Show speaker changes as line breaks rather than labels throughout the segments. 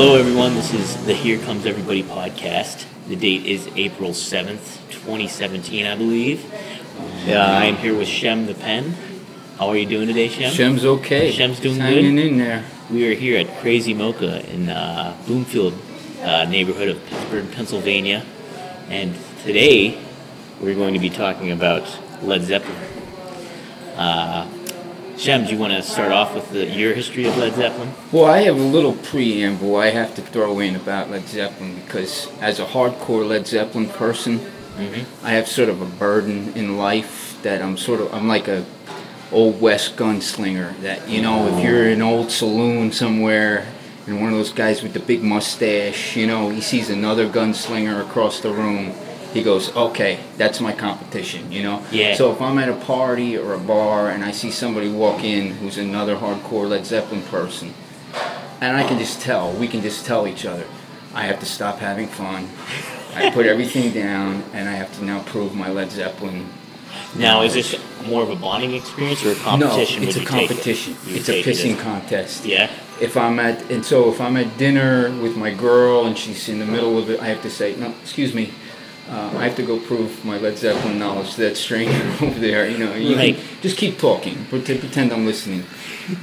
hello everyone. This is the Here Comes Everybody podcast. The date is April 7th, 2017, I believe. Uh, I am here with Shem the Pen. How are you doing today, Shem?
Shem's okay.
Shem's doing
Hanging
good?
in there.
We are here at Crazy Mocha in uh, Bloomfield uh, neighborhood of Pittsburgh, Pennsylvania. And today we're going to be talking about Led Zeppelin. Uh, Shem, do you want to start off with the, your history of Led Zeppelin?
Well, I have a little preamble I have to throw in about Led Zeppelin because as a hardcore Led Zeppelin person,
Mm-hmm.
I have sort of a burden in life that I'm sort of I'm like a old west gunslinger that you know if you're in an old saloon somewhere and one of those guys with the big mustache, you know, he sees another gunslinger across the room, he goes, "Okay, that's my competition," you know.
Yeah.
So if I'm at a party or a bar and I see somebody walk in who's another hardcore Led Zeppelin person, and I can just tell, we can just tell each other, I have to stop having fun. I put everything down, and I have to now prove my Led Zeppelin.
Now, is this more of a bonding experience or a competition?
No, it's a
take it?
competition. It's a
take it
pissing contest.
Yeah.
If I'm at, and so if I'm at dinner with my girl and she's in the middle of it, I have to say, no, excuse me, uh, I have to go prove my Led Zeppelin knowledge to that stranger over there. You know, you
Right.
just keep talking, pretend, pretend I'm listening.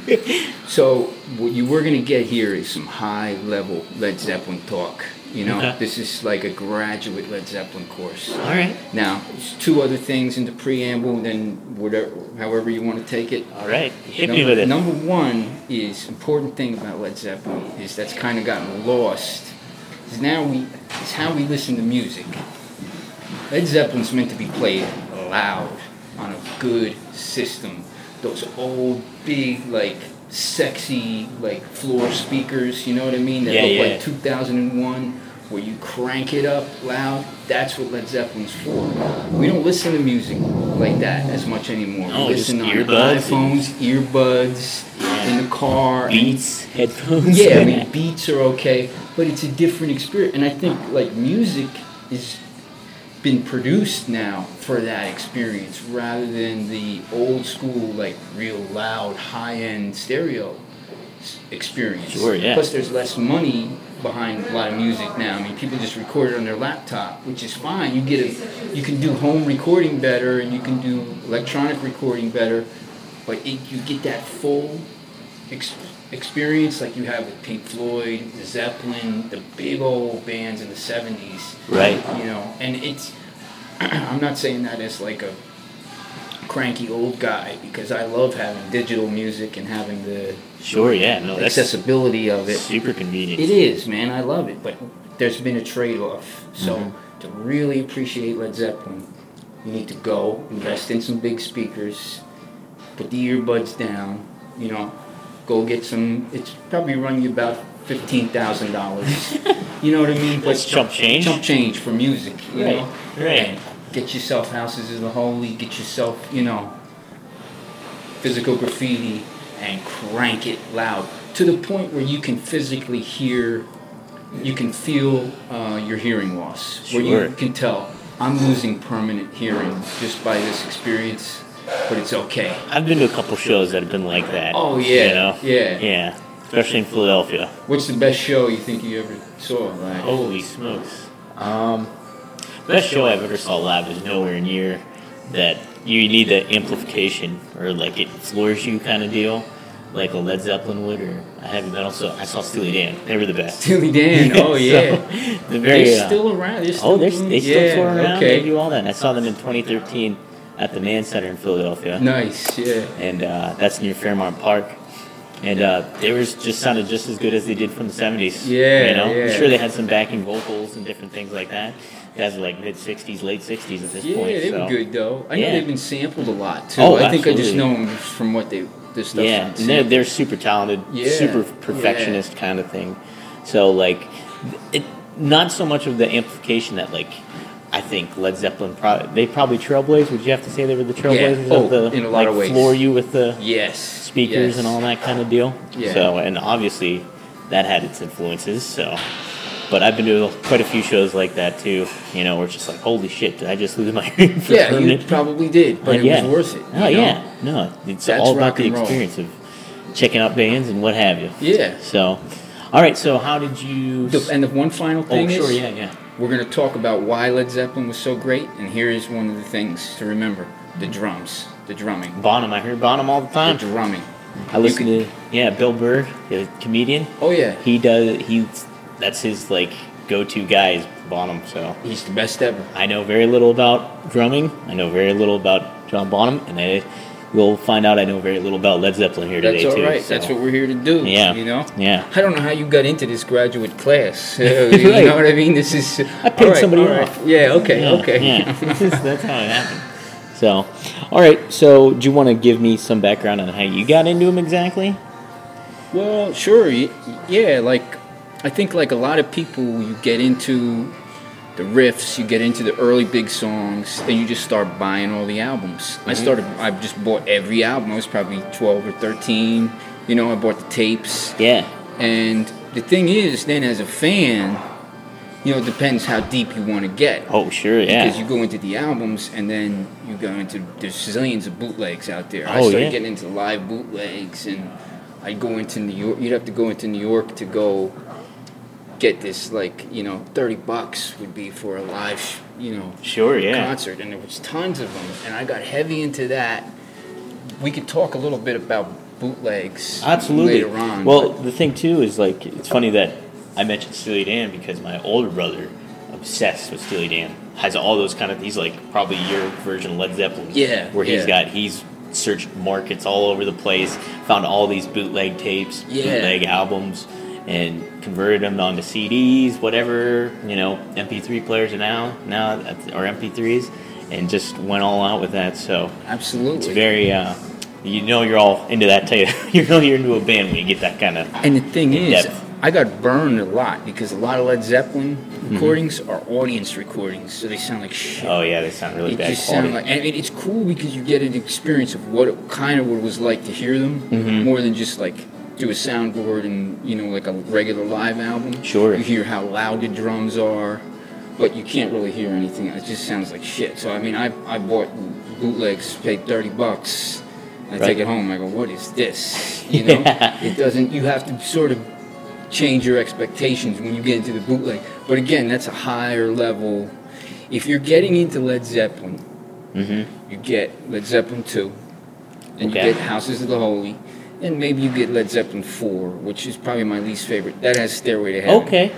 so what you were gonna get here is some high level Led Zeppelin talk. You know,
Okay.
this is like a graduate Led Zeppelin course.
All right.
Now, two other things in the preamble, then whatever, however you want to take it.
All right. Hit me
Number,
with it.
number one is important thing about Led Zeppelin is that's kind of gotten lost. Is now we is how we listen to music. Led Zeppelin's meant to be played loud on a good system. Those old big like sexy like floor speakers, you know what I mean? That
Yeah,
look
yeah.
like 2001 where you crank it up loud. That's what Led Zeppelin's for. We don't listen to music like that as much anymore.
No,
we oh,
just
listen on
earbuds
iPhones, earbuds,
Yeah.
in the car.
Beats, headphones.
yeah, I mean beats are okay, but it's a different experience. And I think like music is been produced now for that experience rather than the old school like real loud high end stereo experience.
Sure, yeah.
Plus, there's less money behind a lot of music now. I mean, people just record it on their laptop, which is fine. You get a, you can do home recording better, and you can do electronic recording better, but it, you get that full ex- experience like you have with Pink Floyd, the Zeppelin, the big old bands in the '70s.
Right.
You know, and it's. I'm not saying that as like a cranky old guy because I love having digital music and having the
Sure. Yeah. No, that's
accessibility of it.
super convenient.
It is, man. I love it, but there's been a trade-off. So
Mm-hmm.
to really appreciate Led Zeppelin, you need to go invest in some big speakers, put the earbuds down. You know, go get some. It's probably run you about fifteen thousand dollars. you know what I mean?
That's chump change.
Chump change for music. You
Right,
know.
right.
And get yourself houses of the holy. Get yourself, you know, physical graffiti and crank it loud to the point where you can physically hear, you can feel uh, your hearing loss.
sure.
Where you can tell, I'm losing permanent hearing just by this experience, but it's okay.
I've been to a couple shows that have been like that.
Oh, yeah,
You know?
yeah.
Yeah. Especially in Philadelphia.
What's the best show you think you ever saw? Like,
Holy smokes. Um, best show I've ever saw live is nowhere near that. You need the amplification or like it floors you kind of deal, like a Led Zeppelin would or a heavy metal. So I saw Steely Dan. They were the best.
Steely Dan. Oh
So,
yeah.
the very,
They're
uh,
still around. They're still
Oh, they're, they still
yeah,
tour around.
Okay.
They do all that. And I saw them in 2013 at the Mann Center in Philadelphia,
Nice. Yeah.
and uh, that's near Fairmount Park. And uh, they was just sounded just as good as they did from the 70s.
Yeah,
you know.
yeah.
I'm sure they had some backing vocals and different things like that. Guys are like mid 60s, late 60s at this
Yeah,
point.
Yeah, they
so.
were good though. I know they've been sampled a lot too.
Oh,
I think I just know them from what they the stuff.
Yeah, and they're, they're super talented,
Yeah,
super perfectionist kind of thing. So like, it not so much of the amplification that like I think Led Zeppelin pro- they probably trailblazed. Would you have to say they were the trailblazers
Oh,
of the oh,
in a lot
like
of ways.
floor you with the
yes
speakers
yes.
and all that kind of deal?
Yeah.
So and obviously that had its influences. So. But I've been to quite a few shows like that too, you know, where it's just like, holy shit, did I just lose my hearing for
Yeah, you probably did, but
And
it
yeah.
was worth it.
Oh
know?
yeah, no, it's
That's
all about the
and roll.
experience of checking out bands and what have you.
Yeah.
So, All right. So how did you?
The, and the one final thing
oh,
thing
sure. Yeah, yeah.
We're going to talk about why Led Zeppelin was so great, and here is one of the things to remember: the drums, the drumming,
Bonham. I hear Bonham all the time.
the drumming.
I listen to yeah Bill Burr, the comedian.
Oh yeah,
He does. He that's his like go-to guy is Bonham. So
he's the best ever.
I know very little about drumming. I know very little about John Bonham, and I will find out I know very little about Led Zeppelin here
That's
today
all
too.
right.
so.
That's what we're here to do.
Yeah.
You know.
Yeah.
I don't know how you got into this graduate class. Uh, you
Right.
know what I mean? This is.
I paid
all right,
somebody
all right.
off.
Yeah. Okay.
Yeah,
okay.
Yeah, is- that's how it happened. So, all right. So, do you want to give me some background on how you got into them exactly?
Well, sure. Yeah, like I think like a lot of people, you get into the riffs, you get into the early big songs, then you just start buying all the albums. I mm-hmm. started. I just bought every album. I was probably twelve or thirteen. You know, I bought the tapes.
Yeah.
And the thing is, then as a fan, you know, it depends how deep you want to get.
Oh, sure. Yeah.
Because you go into the albums and then you go into there's zillions of bootlegs out there.
Oh, I
started
yeah.
getting into live bootlegs and I'd go into New York. You'd have to go into New York to go get this like you know thirty bucks would be for a live sh- you know
Sure. Yeah.
concert and there was tons of them and I got heavy into that. We could talk a little bit about bootlegs
Absolutely.
later on.
well, the thing too is like it's funny that I mentioned Steely Dan because my older brother, obsessed with Steely Dan, has all those kind of. He's like probably your version of Led Zeppelin.
Yeah,
Where he's
yeah.
got he's searched markets all over the place, found all these bootleg tapes,
Yeah.
bootleg albums, and converted them onto CDs, whatever you know, MP3 players are now now that's- or MP3s, and just went all out with that. So
absolutely.
it's very. Uh, you know you're all into that type. You know you're into a band when you get that kind of.
And the thing
in
is. I got burned a lot because a lot of Led Zeppelin
Mm-hmm.
recordings are audience recordings, so they sound like shit.
Oh yeah, they sound really
It
bad
just
quality.
sound like, and it- it's cool because you get an experience of what it, kind of what it was like to hear them,
Mm-hmm.
more than just like do a soundboard and you know like a regular live album.
Sure.
You hear how loud the drums are, but you can't really hear anything. It just sounds like shit. So I mean, I I bought bootlegs, paid thirty bucks. I
Right.
take it home. I go, what is this? You know,
Yeah.
it doesn't. You have to sort of change your expectations when you get into the bootleg. But again, that's a higher level. If you're getting into Led Zeppelin,
mm-hmm.
you get Led Zeppelin 2, and
Okay.
you get Houses of the Holy, and maybe you get Led Zeppelin 4, which is probably my least favorite. That has Stairway to Heaven.
Okay.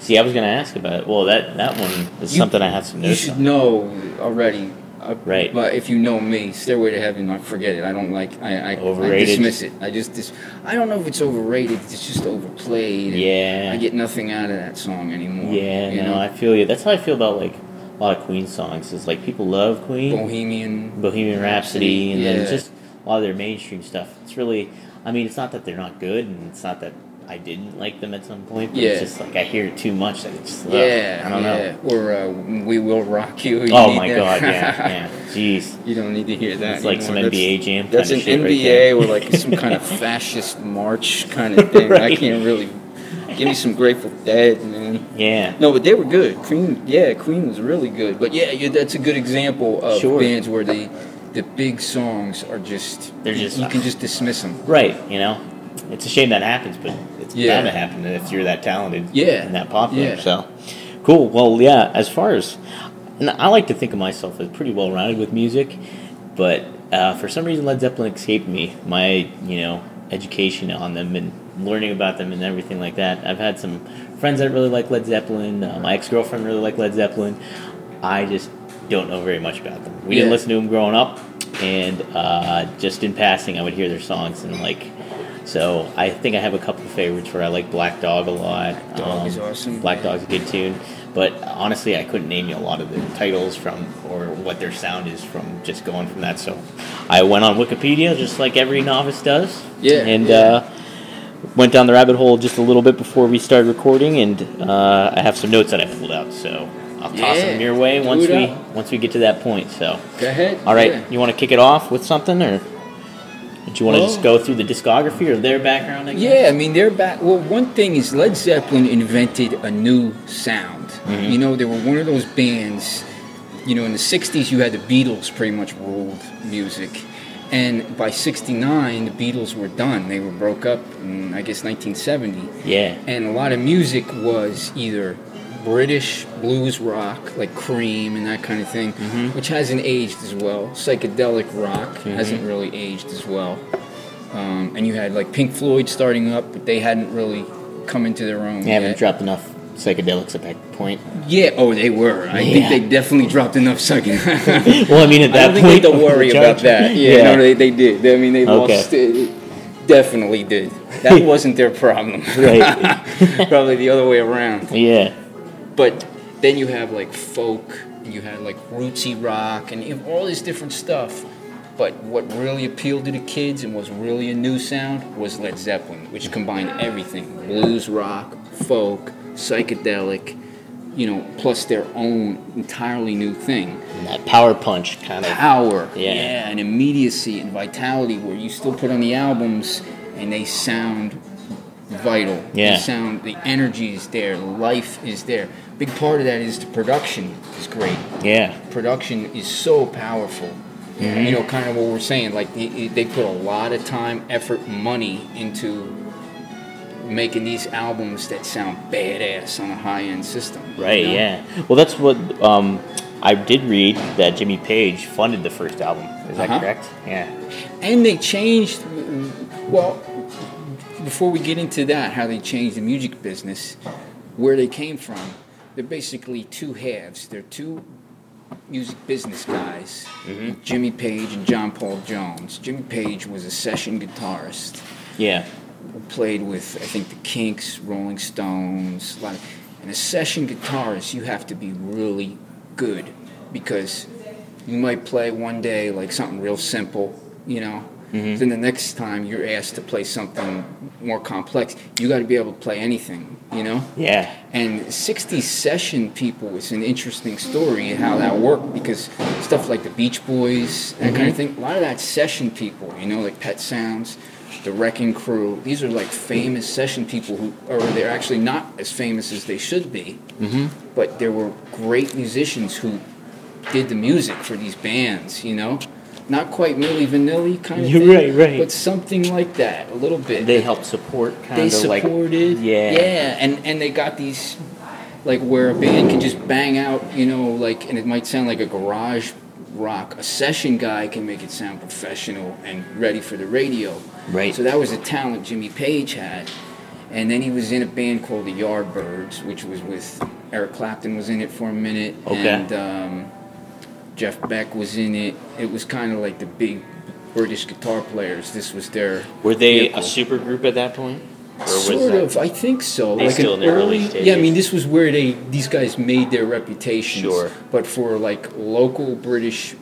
See, I was gonna ask about it. Well, that that one is
You-
something I have some
You should
on.
know already. Uh,
Right.
But if you know me, Stairway to Heaven, I forget it. I don't like. I, I, I dismiss it. I just dis, I don't know if it's overrated. It's just overplayed.
Yeah.
I get nothing out of that song anymore.
Yeah,
you
no,
know?
I feel you. That's how I feel about like a lot of Queen songs. Is like people love Queen,
Bohemian.
Bohemian Rhapsody, and then
Yeah.
just a lot of their mainstream stuff. It's really, I mean, it's not that they're not good, and it's not that I didn't like them at some point. But
Yeah.
it's just like I hear it too much. Like it's ugh,
Yeah,
I don't
yeah.
know.
Or uh, We Will Rock You. You
Oh my
that.
god, yeah, yeah. Jeez,
You don't need to hear that.
it's like some
anymore.
NBA jam.
That's, that's an NBA
right
or like some kind of fascist march kind of thing. I can't really. Give me some Grateful Dead, man.
Yeah.
No, but they were good. Queen, yeah, Queen was really good. But yeah, that's a good example of
Sure.
bands where the the big songs are just
They're
you-
just-
you can just dismiss them.
Right, you know, it's a shame that happens, but it's
Yeah.
bound to happen if you're that talented,
Yeah.
and that popular.
Yeah.
So, cool. Well, yeah. As far as, and I like to think of myself as pretty well rounded with music, but uh, for some reason Led Zeppelin escaped me. My, you know, education on them and learning about them and everything like that. I've had some friends that really like Led Zeppelin. Uh, my ex girlfriend really liked Led Zeppelin. I just don't know very much about them. We didn't listen to them growing up, and uh, just in passing, I would hear their songs and like. So I think I have a couple of favorites where I like Black Dog a lot. Um,
Dog is awesome.
Black Dog's a good tune, but honestly, I couldn't name you a lot of the titles from or what their sound is from just going from that. So I went on Wikipedia just like every novice does.
Yeah,
and
yeah.
Uh, went down the rabbit hole just a little bit before we started recording, and uh, I have some notes that I pulled out. So I'll toss
Yeah,
them your way
do
once we
up.
once we get to that point. So.
Go ahead.
All right,
Yeah.
you want to kick it off with something, or do you want to just go through the discography or their background? I?
Yeah, I mean they're back. Well, one thing is Led Zeppelin invented a new sound.
Mm-hmm.
You know, they were one of those bands. You know, in the '60s, you had the Beatles pretty much ruled music, And by '69, the Beatles were done. They were broke up in, I guess, 1970.
Yeah.
And a lot of music was either British blues rock, like Cream and that kind of thing, which hasn't aged as well. Psychedelic rock hasn't really aged as well. Um, and you had like Pink Floyd starting up, but they hadn't really come into their own.
They haven't
yet.
dropped enough psychedelics at that point.
Yeah, oh, they were. I
Yeah.
think they definitely dropped enough psychedelics.
Well, I mean, at that I
don't think they had to worry about that. Yeah, no, they, they did. I mean, they
Okay.
lost. It, definitely did. That wasn't their problem.
Right.
Probably the other way around.
yeah.
But then you have like folk, and you had like rootsy rock, and you have all this different stuff. But what really appealed to the kids and was really a new sound was Led Zeppelin, which combined everything blues, rock, folk, psychedelic, you know, plus their own entirely new thing.
And that power punch kind of.
Power,
Yeah.
and immediacy and vitality, where you still put on the albums and they sound vital.
Yeah.
They sound, the energy is there, life is there. Big part of that is the production is great.
Yeah.
Production is so powerful.
Mm-hmm.
You know, kind of what we're saying. Like they, they put a lot of time, effort, money into making these albums that sound badass on a high-end system. you
Right.
know?
Yeah. Well, that's what um, I did read that Jimmy Page funded the first album. Is that
Uh-huh.
correct? Yeah.
And they changed. Well, before we get into that, how they changed the music business, where they came from, they're basically two halves. They're two music business guys, mm-hmm. Jimmy Page and John Paul Jones. Jimmy Page was a session guitarist.
Yeah.
who Played with, I think, the Kinks, Rolling Stones, a lot of, and a session guitarist, you have to be really good because you might play one day like something real simple, you know. Then the next time you're asked to play something more complex, you got to be able to play anything, you know.
Yeah.
And 60 session people is an interesting story how that worked because stuff like the Beach Boys, that kind of thing, a lot of that session people, you know, like Pet Sounds, the Wrecking Crew, these are like famous session people who, or they're actually not as famous as they should be, mm-hmm. but there were great musicians who did the music for these bands, you know? Not quite Milli Vanilli kind of
You're
thing,
right, right.
but something like that, a little bit
They helped support kind
they
of like.
supported.
Yeah.
yeah, and and they got these like where a band can just bang out, you know, like and it might sound like a garage rock. A session guy can make it sound professional and ready for the radio.
Right.
So that was a talent Jimmy Page had. And then he was in a band called the Yardbirds, which was with Eric Clapton was in it for a minute.
Okay.
And um, Jeff Beck was in it. It was kind of like the big British guitar players. This was their
Were they
vehicle.
a super group at that point? Or was
Sort of, I think so.
They
like
still in their early
Yeah, I mean, this was where they these guys made their reputations.
Sure.
But for like local British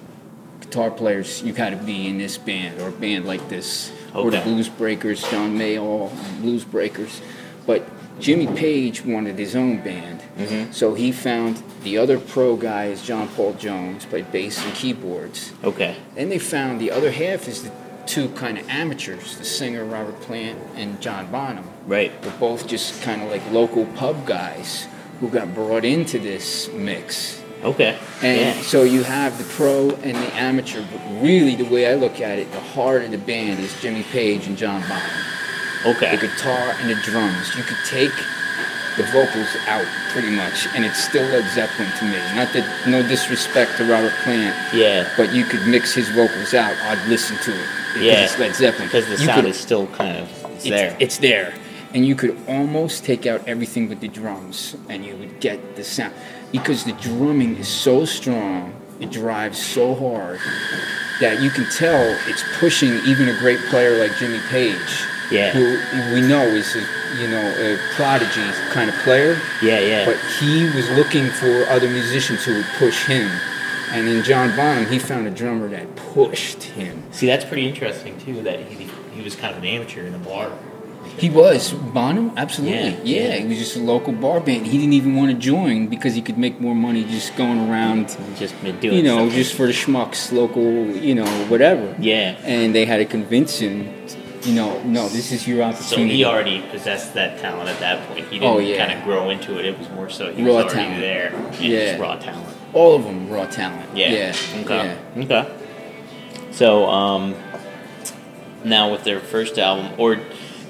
guitar players, you got to be in this band or a band like this, or the Blues Breakers, John Mayall, Blues Breakers. But Jimmy Page wanted his own band,
Mm-hmm.
so he found the other pro guys, John Paul Jones, played bass and keyboards.
Okay.
Then they found the other half is the two kind of amateurs, the singer Robert Plant and John Bonham.
Right.
They're both just kind of like local pub guys who got brought into this mix.
Okay.
And
yeah.
so you have the pro and the amateur, but really the way I look at it, the heart of the band is Jimmy Page and John Bonham.
Okay.
The guitar and the drums. You could take the vocals out pretty much, and it's still Led Zeppelin to me. Not that no disrespect to Robert Plant,
Yeah.
but you could mix his vocals out. I'd listen to it because
Yeah.
it's Led Zeppelin.
Because the
You
sound
could-
is still kind of it's
it's
there.
It's there. And you could almost take out everything but the drums and you would get the sound. Because the drumming is so strong, it drives so hard that you can tell it's pushing even a great player like Jimmy Page,
Yeah.
who we know is a you know a prodigy kind of player.
yeah. Yeah.
But he was looking for other musicians who would push him. And in John Bonham, he found a drummer that pushed him.
See, that's pretty interesting too. That he he was kind of an amateur in the bar.
He was Bonham, absolutely.
Yeah,
Yeah,
yeah.
he was just a local bar band. He didn't even want to join because he could make more money just going around,
Just doing.
you know,
stuff.
just for the schmucks, local, you know, whatever.
Yeah.
And they had to convince him, you know, no, this is your opportunity.
So he already possessed that talent at that point. He didn't
Oh, yeah.
kind of grow into it. It was more so he
Raw
was already
talent.
there. And
Yeah.
just raw talent.
All of them raw talent.
Yeah.
Yeah.
Okay.
yeah.
Okay. So, um, now with their first album, or do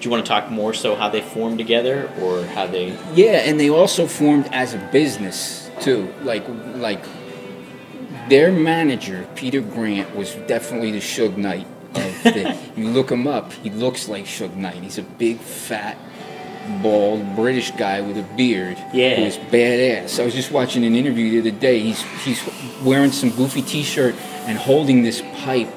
you want to talk more so how they formed together, or how they?
Yeah, and they also formed as a business too. Like like their manager Peter Grant was definitely the Suge Knight. You look him up, he looks like Suge Knight. He's a big, fat, bald British guy with a beard.
Yeah.
who's badass. I was just watching an interview the other day. He's he's wearing some goofy T-shirt and holding this pipe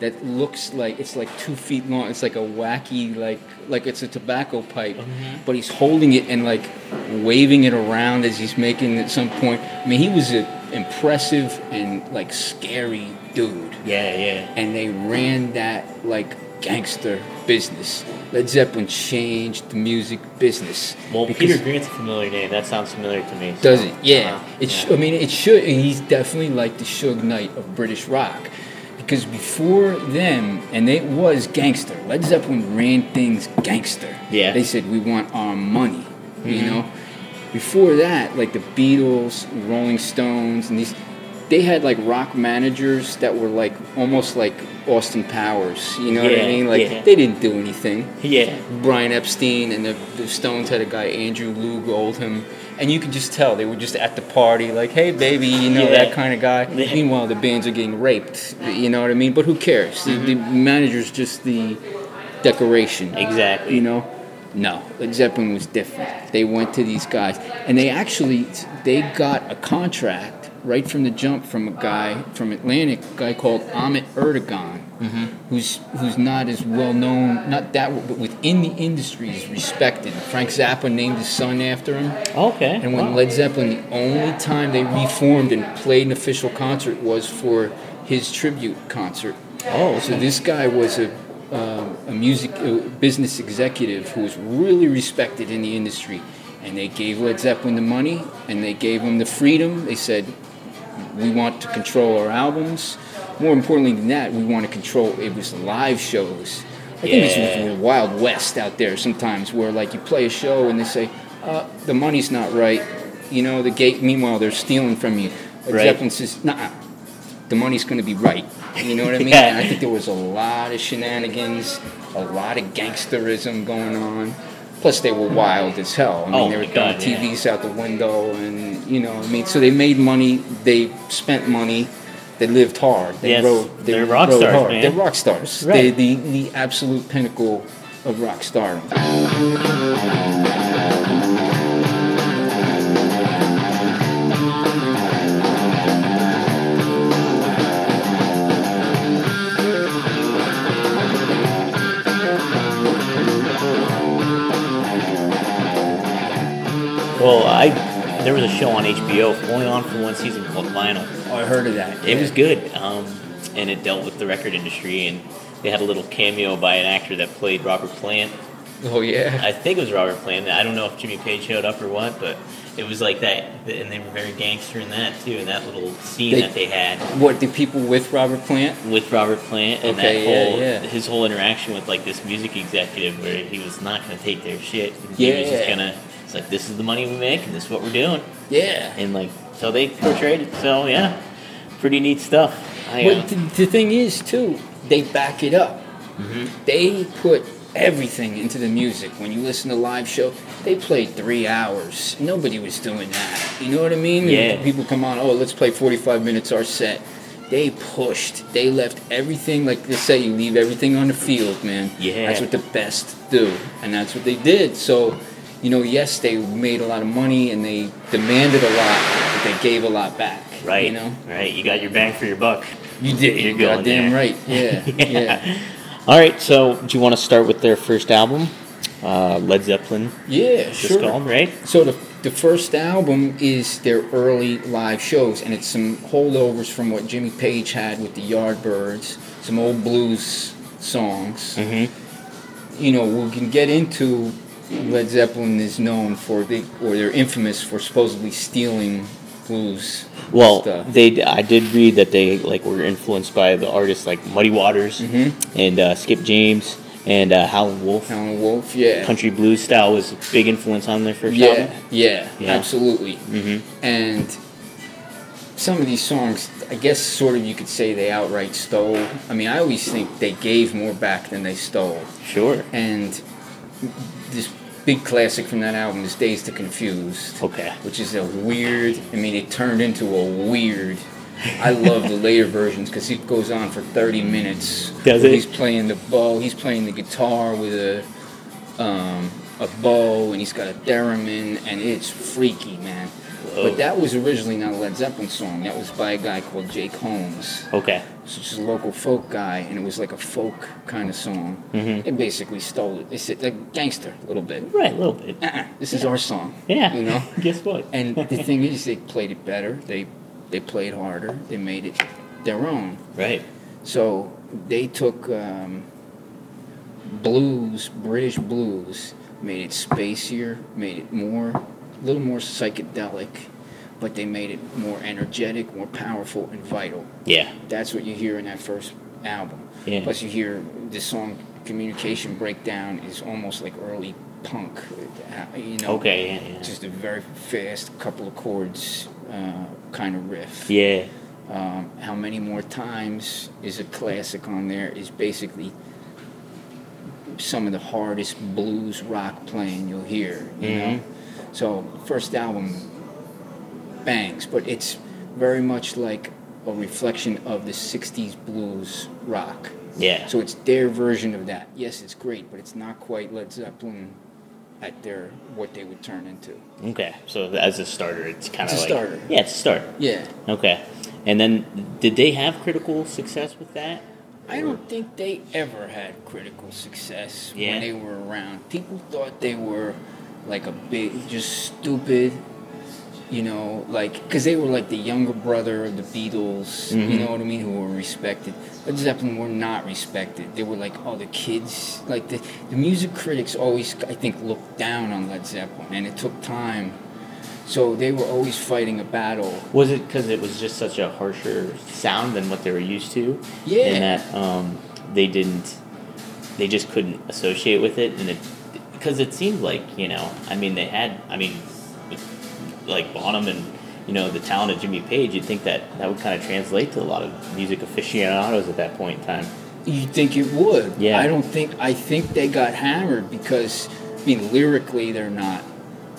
that looks like it's like two feet long. It's like a wacky like like it's a tobacco pipe, mm-hmm. but he's holding it and like waving it around as he's making at some point. I mean, he was an impressive and like scary dude
Yeah, yeah.
and they ran that like gangster business. Led Zeppelin changed the music business.
Well, Peter Grant's a familiar name. That sounds familiar to me.
does it? Yeah.
Uh-huh.
It. Sh-
Yeah.
I mean, it should. He's definitely like the Suge Knight of British rock, because before them, and it was gangster. Led Zeppelin ran things gangster.
Yeah.
They said we want our money. You
Mhm.
know. Before that, like the Beatles, Rolling Stones, and these, they had like rock managers that were like almost like Austin Powers. You know what I mean? Like
yeah.
they didn't do anything.
Yeah.
Brian Epstein and the, the Stones had a guy Andrew Loog Oldham, and you could just tell they were just at the party, like, "Hey, baby," you know
Yeah.
that kind of guy.
Yeah.
Meanwhile, the bands are getting raped. You know what I mean? But who cares? The, the mm-hmm. manager's just the decoration.
Exactly.
You know? No, Led Zeppelin was different. They went to these guys, and they actually they got a contract right from the jump from a guy from Atlantic, a guy called Ahmet Ertegun, who's who's not as well known, not that, but within the industry is respected. Frank Zappa named his son after him.
Okay.
And when
wow.
Led Zeppelin, the only time they reformed and played an official concert was for his tribute concert.
Oh,
So this guy was a, um, a music uh, business executive who was really respected in the industry. And they gave Led Zeppelin the money and they gave him the freedom. They said, we want to control our albums. More importantly than that, we want to control, it was live shows. I think this
Yeah.
was the Wild West out there sometimes where like you play a show and they say, uh, the money's not right. You know, the gate, meanwhile, they're stealing from you.
Right.
Zeppelin says, nah, the money's going to be right. You know what I mean?
Yeah.
And I think there was a lot of shenanigans, a lot of gangsterism going on. Plus, they were wild as hell. I mean,
Oh
they were throwing
God, yeah.
TVs out the window, and you know, I mean, so they made money, they spent money, they lived hard. They
Yes,
rode, they
they're rock stars,
hard.
man.
They're rock stars.
Right.
They're the the absolute pinnacle of rock stardom.
Well, I there was a show on HBO only on for one season called Vinyl.
Oh, I heard of that.
It was good, um, and it dealt with the record industry, and they had a little cameo by an actor that played Robert Plant.
Oh yeah.
I think it was Robert Plant. I don't know if Jimmy Page showed up or what, but it was like that, and they were very gangster in that too, in that little scene
They-
that they had
What the people with Robert Plant?
with Robert Plant and
Okay,
that
yeah,
whole
yeah.
his whole interaction with like this music executive where he was not going to take their shit. And He was just
Yeah.
gonna. It's like this is the money we make, and this is what we're doing,
Yeah.
and like so they portrayed it. So yeah, pretty neat stuff. I, uh,
the, the thing is, too, they back it up.
Mm-hmm.
They put everything into the music. When you listen to live show, they played three hours. Nobody was doing that. You know what I mean?
Yeah.
People come on, oh, let's play 45 minutes our set. They pushed. They left everything, like they say, you leave everything on the field, man.
Yeah.
That's what the best do. And that's what they did. So, you know, yes, they made a lot of money and they demanded a lot, but they gave a lot back.
right,
You know?
right. You got your bang for your buck.
You did.
You're going
goddamn
there.
right. Yeah. yeah.
All right. So do you want to start with their first album, uh, Led Zeppelin?
Yeah, sure.
called right.
So the, the first album is their early live shows, and it's some holdovers from what Jimmy Page had with the Yardbirds, some old blues songs.
Mm-hmm.
You know, we can get into Led Zeppelin is known for the or they're infamous for supposedly stealing blues.
Well,
stuff.
they I did read that they like were influenced by the artists like Muddy Waters
Mhm.
and uh, Skip James and uh, Howlin' Wolf.
Howlin' Wolf, yeah.
Country blues style was a big influence on their first
yeah,
album.
yeah,
Yeah.
absolutely.
Mm-hmm.
And some of these songs, I guess, sort of, you could say they outright stole. I mean, I always think they gave more back than they stole.
Sure.
And this big classic from that album is "Dazed and Confused."
Okay.
Which is a weird. I mean, it turned into a weird. I love the later versions because it goes on for 30 minutes.
Does it?
He's playing the bow. He's playing the guitar with a um, a bow, and he's got a theremin, and it's freaky, man. But that was originally not a Led Zeppelin song. That was by a guy called Jake Holmes,
Okay.
which is a local folk guy, and it was like a folk kind of song.
Mhm.
They basically stole it. They said like gangster a little bit.
Right, a little bit.
Uh-uh, this is our song.
Yeah.
You know.
Guess what?
And the thing is, they played it better. They they played harder. They made it their own.
right.
So they took um, blues, British blues, made it spacier, made it more, a little more psychedelic, but they made it more energetic, more powerful, and vital.
Yeah.
That's what you hear in that first album.
Yeah.
Plus, you hear the song "Communication Breakdown" is almost like early punk. uh, You know.
Okay. Yeah. Yeah.
Just a very fast couple of chords uh, kind of riff.
yeah.
Um, How many more times is a classic on there? Is basically some of the hardest blues rock playing you'll hear. You know,
Mhm.
so first album bangs, but it's very much like a reflection of the '60s blues rock.
Yeah.
So it's their version of that. Yes, it's great, but it's not quite Led Zeppelin at their what they would turn into.
Okay. So as a starter, it's kind of like
starter.
Yeah, it's a start.
Yeah.
Okay. And then, did they have critical success with that?
I don't think they ever had critical success
Yeah.
when they were around. People thought they were like a big, just stupid, you know, like, because they were like the younger brother of the Beatles, you
Mhm.
know what I mean, who were respected. Led Zeppelin were not respected. They were like, oh, the kids, like, the, the music critics always, I think, looked down on Led Zeppelin, and it took time. So they were always fighting a battle.
Was it because it was just such a harsher sound than what they were used to?
Yeah.
And that um, they didn't, they just couldn't associate with it, and it because it seemed like you know, I mean, they had, I mean, like Bonham and you know the talent of Jimmy Page, you'd think that that would kind of translate to a lot of music aficionados at that point in time.
You think it would?
Yeah.
I don't think. I think they got hammered because, I mean, lyrically they're not.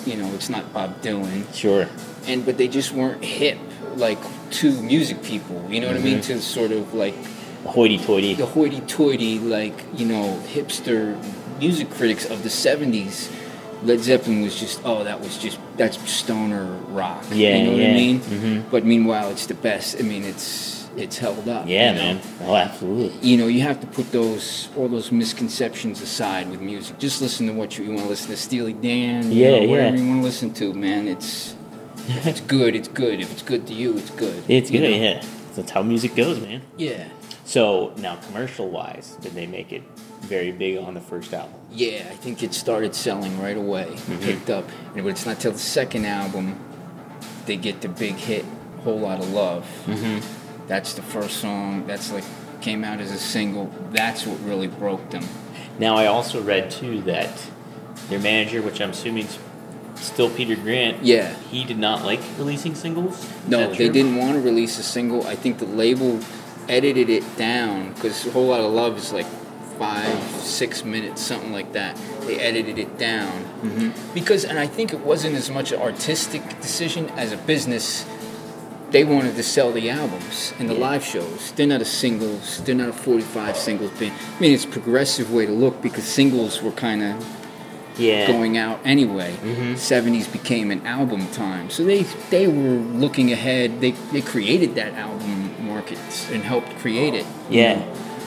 You know, it's not Bob Dylan,
Sure.
and but they just weren't hip like to music people. You know what I mean?
Mm-hmm.
To sort of like
Hoity-toity.
the hoity-toity, like you know, hipster music critics of the '70s. Led Zeppelin was just, oh, that was just that's stoner rock.
Yeah,
you know what. I mean.
Mhm.
But meanwhile, it's the best. I mean, it's it's held up.
Yeah,
you know?
man. Oh, absolutely.
you know, you have to put those all those misconceptions aside with music. Just listen to what you, you want to listen to. Steely Dan, you
Yeah,
know, whatever
yeah.
you want to listen to, man. It's it's good, it's good. If it's good to you, it's good.
It's
you
good.
know?
Yeah. That's how music goes, man.
Yeah,
So now, commercial-wise, did they make it very big on the first album?
yeah. I think it started selling right away,
Mm-hmm.
picked up, and but it's not till the second album they get the big hit, "Whole Lot of Love."
Mm-hmm.
That's the first song. That's like came out as a single. That's what really broke them.
Now, I also read too that their manager, which I'm assuming is still Peter Grant,
Yeah.
he did not like releasing singles. Is
No, they
true?
didn't want to release a single. I think the label edited it down because a whole lot of love is like five, six minutes, something like that. They edited it down
Mm-hmm.
because, and I think it wasn't as much an artistic decision as a business. They wanted to sell the albums and the
Yeah.
live shows. They're not a singles. They're not a 45 singles band. I mean, it's a progressive way to look because singles were kind of
Yeah.
going out anyway.
Mhm.
70s became an album time. So they they were looking ahead. They they created that album market and helped create it.
Yeah.
know.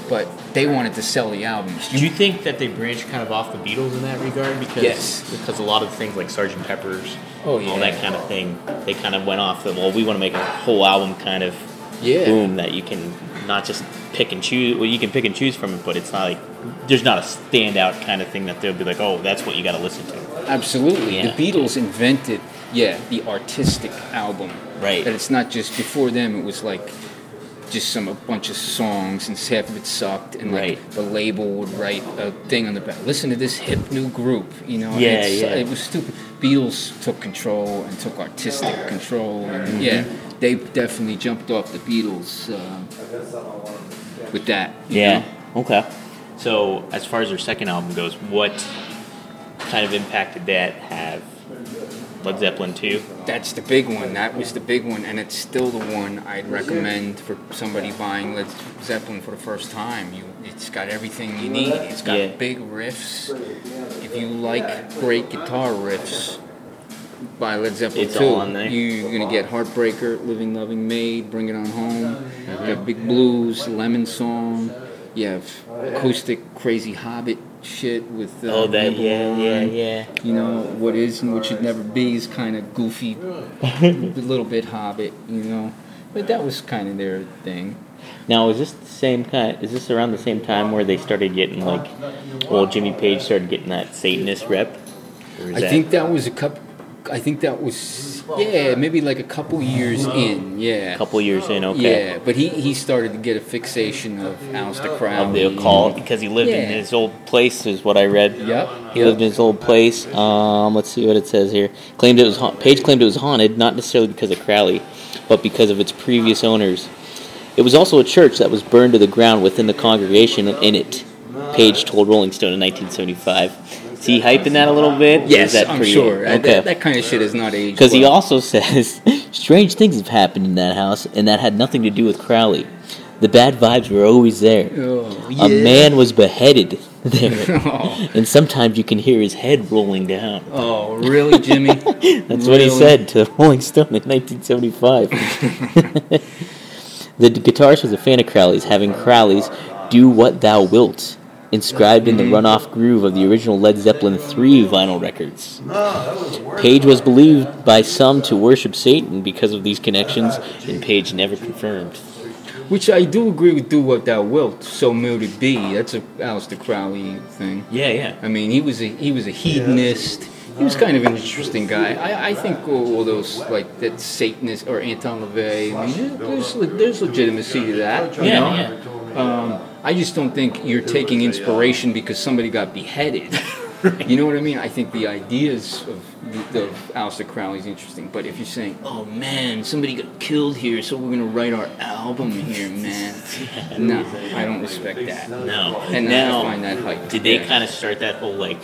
But they wanted to sell the albums.
Do you think that they branched kind of off the Beatles in that regard? Because
Yes.
because a lot of things like Sgt. Pepper's,
Oh, yeah.
all that kind of thing, they kind of went off the well. We want to make a whole album kind of
Yeah.
boom that you can not just pick and choose. Well, you can pick and choose from it, but it's not like there's not a standout kind of thing that they'll be like, oh, that's what you got to listen to.
Absolutely.
Yeah.
The Beatles invented yeah, the artistic album.
Right.
That it's not just before them it was like just some a bunch of songs, and half of it sucked, and like
Right.
the label would write a thing on the back. Listen to this hip new group, you know.
Yeah,
it's-
yeah.
It was stupid. Beatles took control and took artistic control, and
Mm-hmm.
yeah, they definitely jumped off the Beatles uh, with that.
Yeah.
know?
Okay. So, as far as their second album goes, what kind of impact did that have? Led Zeppelin 2?
That's the big one. That was the big one, and it's still the one I'd recommend for somebody buying Led Zeppelin for the first time. You, it's got everything you need. It's got
Yeah.
big riffs. If you like great guitar riffs, buy Led Zeppelin
It's
2.
all on there.
You're gonna get Heartbreaker, Living, Loving, Maid, Bring It On Home.
Mm-hmm.
You have Big Blues, Lemon Song. You have acoustic, crazy Hobbit shit with uh,
Oh, that,
Number
yeah, yeah, yeah.
You know, what is and what should never be is kind of goofy, a little bit Hobbit, you know. But that was kind of their thing.
Now, is this the same kind? Is this around the same time where they started getting like, well, Jimmy Page started getting that Satanist rep? Or is
I
that-
think that was a couple. I think that was yeah, maybe like a couple years in, yeah.
a couple years in. Okay.
Yeah, but he, he started to get a fixation of Aleister Crowley.
Of the occult because he lived in his old place, is what I read.
Yep.
He lived in his old place. Um, let's see what it says here. Claimed it was ha- Page claimed it was haunted, not necessarily because of Crowley, but because of its previous owners. It was also a church that was burned to the ground within the congregation in it. Page told Rolling Stone in 1975. Is he hyping that a little bit?
Yes,
that
I'm sure. That-
Okay.
That, that kind of shit is not aged.
Because he also says strange things have happened in that house, and that had nothing to do with Crowley. The bad vibes were always there.
Oh,
A man was beheaded there,
Oh.
and sometimes you can hear his head rolling down.
Oh, really, Jimmy?
That's what he said to Rolling Stone in 1975. the guitarist was a fan of Crowley's, having Crowley's "Do What Thou Wilt" inscribed in the
Mm-hmm.
runoff groove of the original Led Zeppelin III vinyl records. Page was believed by some to worship Satan because of these connections, and Page never confirmed.
Which I do agree with. Do what thou wilt, so mote it be. That's a Aleister Crowley thing.
Yeah, yeah.
I mean, he was a he was a hedonist. He was kind of an interesting guy. I, I think all, all those like that Satanist or Anton LaVey. I mean, there's there's legitimacy to that. You
Yeah,
know?
yeah.
Um, I just don't think you're taking inspiration because somebody got beheaded. You know what I mean? I think the ideas of, of Aleister Crowley is interesting, but if you're saying, "Oh man, somebody got killed here, so we're gonna write our album here, man," no, I don't respect that.
No.
And
now,
I find that hype.
did they
yeah.
kind of start that whole like,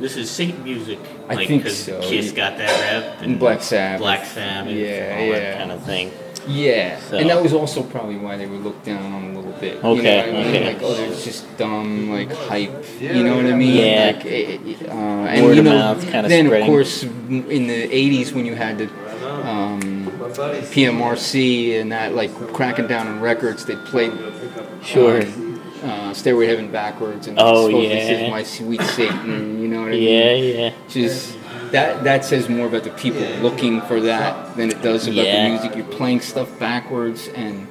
this is Satan music?
I
like,
think
'cause
so.
Kiss got that rep,
And Black Sabbath.
Black Sabbath,
Yeah,
all
yeah.
that kind of thing.
Yeah,
So-
and that was also probably why they were looked down on a little bit.
Okay,
you know what I mean?
okay.
Like, oh, they're just dumb, like hype. You know what I mean?
Yeah.
Like, eh, eh, uh, and
Word
you
of
know,
mouth kinda
then
spreading.
of course, in the '80s when you had the um, PMRC and that, like cracking down on records, they played
Sure.
um, uh, "Stairway Heaven" backwards and
Oh, yeah.
says "My Sweet Satan." You know what I mean?
Yeah, yeah.
just that that says more about the people looking for that than it does about
Yeah.
the music. You're playing stuff backwards and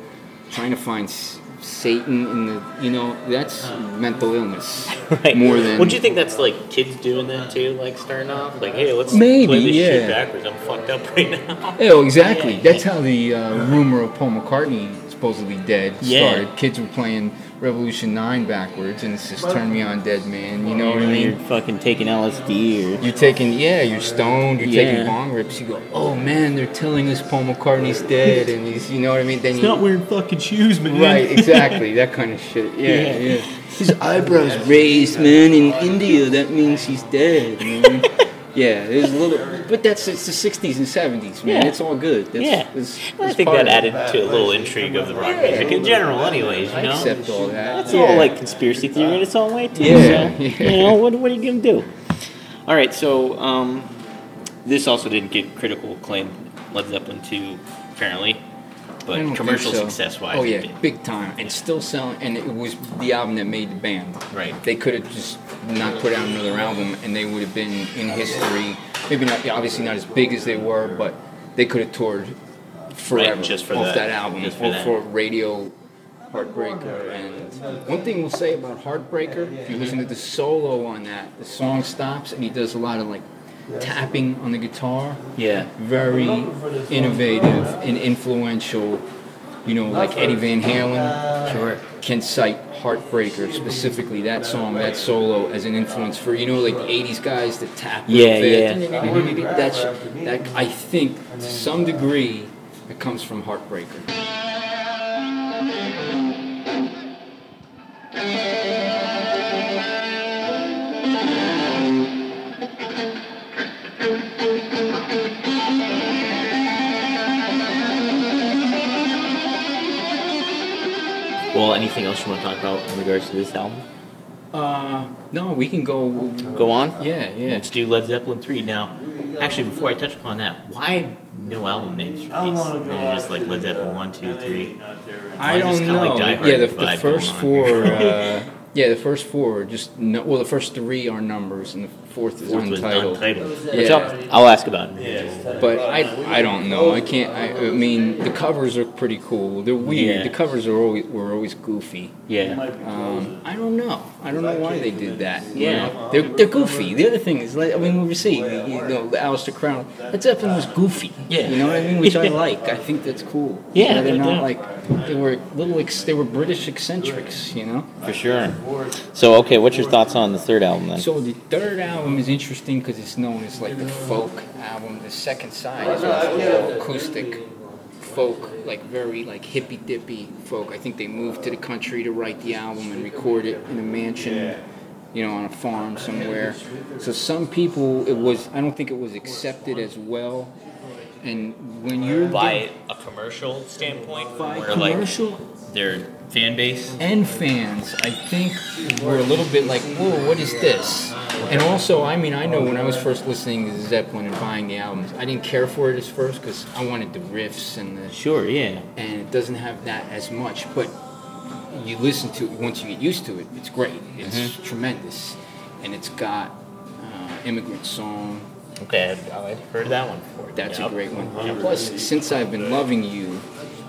trying to find s- Satan in the you know that's mental illness
Right.
more than.
Would you think that's like kids doing that too? Like starting off, like, hey, let's
Maybe,
play this shit backwards. I'm fucked up right now.
Oh, exactly.
Yeah.
That's how the uh, rumor of Paul McCartney supposedly dead
Yeah.
started. Kids were playing Revolution Nine backwards, and it's just "Turn Me On, Dead Man." You know what I
You're
mean?
fucking taking LSD or
You're taking, yeah, you're stoned, you're
Yeah.
taking bong rips. You go, oh man, they're telling us Paul McCartney's dead, and he's, you know what I mean? Then you, not
wearing fucking shoes, man.
right, exactly, that kind of shit. Yeah,
Yeah.
yeah. His eyebrows raised, man. In India, that means he's dead. Man. yeah, there's a little, but that's it's the '60s and '70s, man.
Yeah.
It's all good. That's,
Yeah.
that's-
I think that added to a little intrigue of the rock music in general, anyways. You
I accept all that.
That's
yeah.
all like conspiracy theory in its own way too.
Yeah,
so,
yeah.
You know, what, what are you gonna do? All right, so um, this also didn't get critical acclaim. Led Zeppelin two, apparently, but
mm,
commercial
so.
success wise,
Oh yeah, big time, and still selling. And it was the album that made the band.
Right.
They could have just not put out another album, and they would have been in history. Maybe not, obviously not as big as they were, but they could have toured forever
just for
off
that.
that, album,
Just for
or
that.
for radio. Heartbreaker, and one thing we'll say about Heartbreaker, if you listen to the solo on that, the song stops and he does a lot of like tapping on the guitar
yeah,
very innovative and influential you know, like Eddie Van Halen
Sure.
can cite Heartbreaker specifically that song, that solo as an influence for you know like the '80s guys that tap. real
Yeah,
fast.
yeah.
That's that. I think to some degree it comes from Heartbreaker.
Anything else you want to talk about in regards to this album?
Uh, no, we can go.
Go on.
Yeah, yeah.
Let's do Led Zeppelin 3 now. Actually, before I touch upon that, why no album names for these? Maybe just like Led Zeppelin 1, 2, 3.
I don't
kinda like
know. Yeah, the, the first four. Uh, yeah, the first four are just no, well, the first three are numbers, and the fourth is
Fourth was
untitled.
untitled.
Yeah.
Which I'll, I'll ask about it.
But I, I don't know. I can't. I, I mean, the covers are pretty cool. They're weird.
Yeah.
The covers are always were always goofy.
Yeah.
Um, I don't know. I don't know why they did that. you
Yeah.
know? they're they're goofy. The other thing is, like, I mean, we see, you know, the Aleister Crowley. Led Zeppelin was goofy.
Yeah.
You know what I mean? Which I like. I think that's cool.
Yeah,
You know, they're
no
not
doubt.
like they were little. Ex, they were British eccentrics. You know.
For sure. So, okay, what's your thoughts on the third album then?
So the third album is interesting because it's known as like the folk album. The second side is also acoustic folk, like very like hippy dippy folk. I think they moved to the country to write the album and record it in a mansion, you know, on a farm somewhere. So some people, it was. I don't think it was accepted as well. And when you're
By a commercial standpoint,
by
where like
commercial
their fan base.
and fans, I think, were a little bit like, whoa, what is this? And also, I mean, I know when I was first listening to Zeppelin and buying the albums, I didn't care for it at first because I wanted the riffs and the,
Sure, yeah.
and it doesn't have that as much. But you listen to it once you get used to it, it's great. It's tremendous, and it's got uh, "Immigrant Song."
Okay, I've, I've heard that one before.
That's
Yep.
a great one. And plus, since I've been loving you,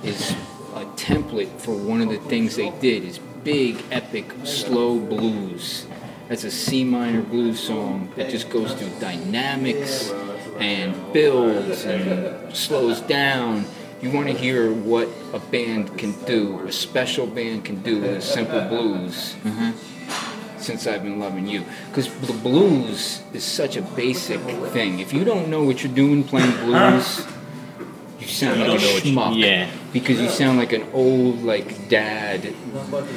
is a template for one of the things they did is big, epic, slow blues. That's a C minor blues song that just goes through dynamics and builds and slows down. You want to hear what a band can do, a special band can do with a simple blues uh-huh, since I've been loving you. Because the blues is such a basic thing. If you don't know what you're doing playing blues, you sound like a
don't know what you-
schmuck.
yeah.
Because you sound like an old like dad.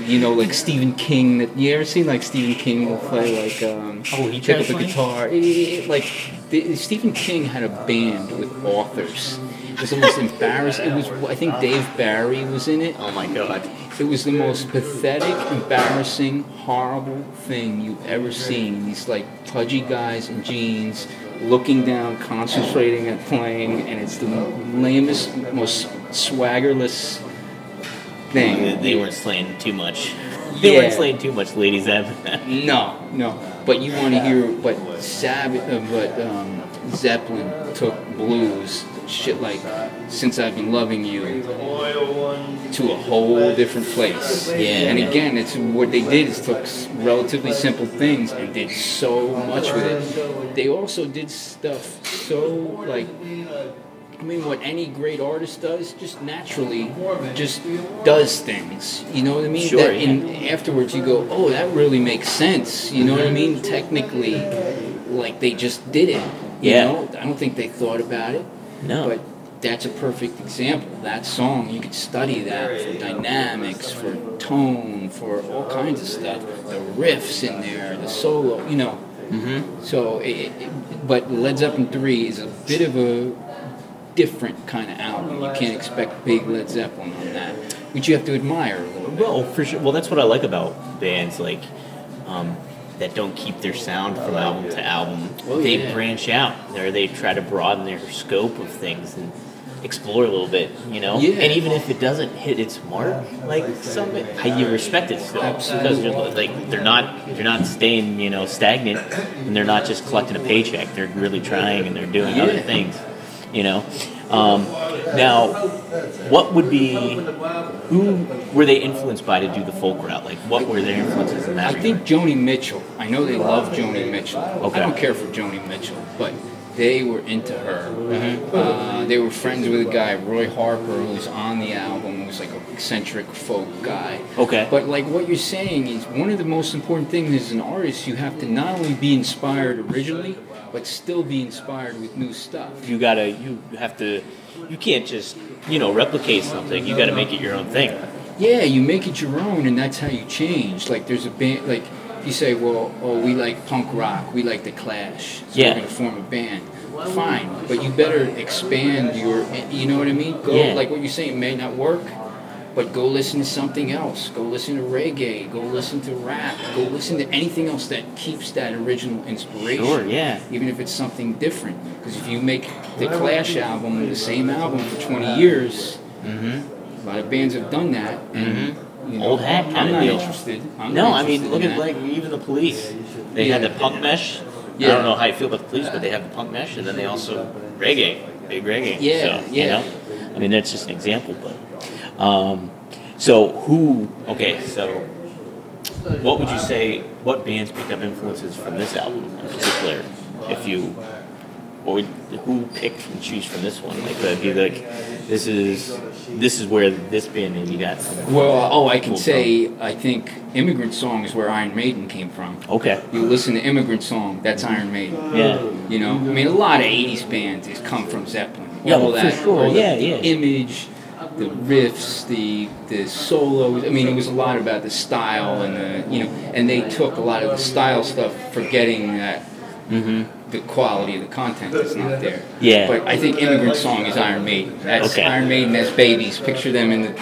You know, like Stephen King. That you ever seen like Stephen King will play like um,
Oh, he
pick up a
playing?
guitar. Eh, Like the, Stephen King had a band with authors. It was the most embarrassing. It was I think Dave Barry was in it.
Oh my god.
It was the most pathetic, embarrassing, horrible thing you've ever seen. These like pudgy guys in jeans looking down, concentrating at playing, and it's the lamest, most swaggerless thing.
they weren't slaying too much. They weren't
Yeah.
slaying too much, ladies. That
No, no. But you want to hear what Sabbath, uh, but um, Zeppelin took blues, shit like "Since I've Been Loving You," to a whole different place.
Yeah.
And again, it's what they did is took relatively simple things and did so much with it. They also did stuff so like. I mean, what any great artist does, just naturally, just does things. You know what I mean?
Sure,
That in, afterwards, you go, "Oh, that really makes sense." You know what I mm-hmm. mean? Technically, like they just did it. You
Yeah.
know, I don't think they thought about it.
No.
But that's a perfect example. That song, you could study that for dynamics, for tone, for all kinds of stuff. The riffs in there, the solo, you know.
Mm-hmm.
So, it, it, but Led Zeppelin 3 is a bit of a different kind of album. You can't expect big Led Zeppelin on that, which you have to admire a little bit.
Well, for sure. Well, that's what I like about bands like um, that don't keep their sound from album to album.
Oh,
they
yeah.
branch out. or they try to broaden their scope of things and explore a little bit. You know,
Yeah.
and even if it doesn't hit its mark, like some, you respect it still because
Absolutely.
they're like they're not they're not staying you know stagnant and they're not just collecting a paycheck. They're really trying and they're doing other things. You know. Um, now, what would be who were they influenced by to do the folk route? Like, what were their influences in that?
I think Joni Mitchell. I know they love Joni Mitchell.
Okay.
I don't care for Joni Mitchell, but they were into her.
Mm-hmm.
Uh, they were friends with a guy, Roy Harper, who was on the album. Who was like an eccentric folk guy.
Okay.
But like what you're saying is one of the most important things as an artist, you have to not only be inspired originally, but still be inspired with new stuff.
you gotta you have to you can't just you know replicate something you gotta make it your own thing
Yeah, you make it your own, and that's how you change. Like there's a band, like you say, well, oh, we like punk rock, we like the Clash, so
Yeah.
we're gonna form a band. Fine, but you better expand your, you know what I mean? Go
Yeah.
like what you're saying may not work, but go listen to something else. Go listen to reggae. Go listen to rap. Go listen to anything else that keeps that original inspiration.
Sure, yeah.
Even if it's something different, because if you make the Clash album the same album for 20 years.
mm-hmm.
A lot of bands have done that, and you know,
Old hat
I'm
kinda
not
deal.
interested. I'm
no
not
i mean look at
that.
like even the police they had the punk mesh
Yeah.
i don't know how you feel about the police but they have the punk mesh and then they also reggae big reggae
Yeah,
so,
yeah.
you know i mean that's just an example but um so who okay so what would you say what bands picked up influences from this album in particular if you what would, who picked and choose from this one like would it be like this is this is where this band maybe got some
Well, uh, oh, I can say I think "Immigrant Song" is where Iron Maiden came from.
okay
You listen to "Immigrant Song," that's mm-hmm. Iron Maiden.
yeah
You know, I mean, a lot of '80s bands has come from Zeppelin.
Yeah,
all
for
that,
sure.
all the
Yeah, yeah.
Image, the riffs, the the solos. I mean, it was a lot about the style and the you know, and they took a lot of the style stuff, forgetting that
mm-hmm
the quality of the content is not there.
Yeah.
But I think Immigrant Song is Iron Maiden. That's
Okay.
Iron Maiden as babies. Picture them in the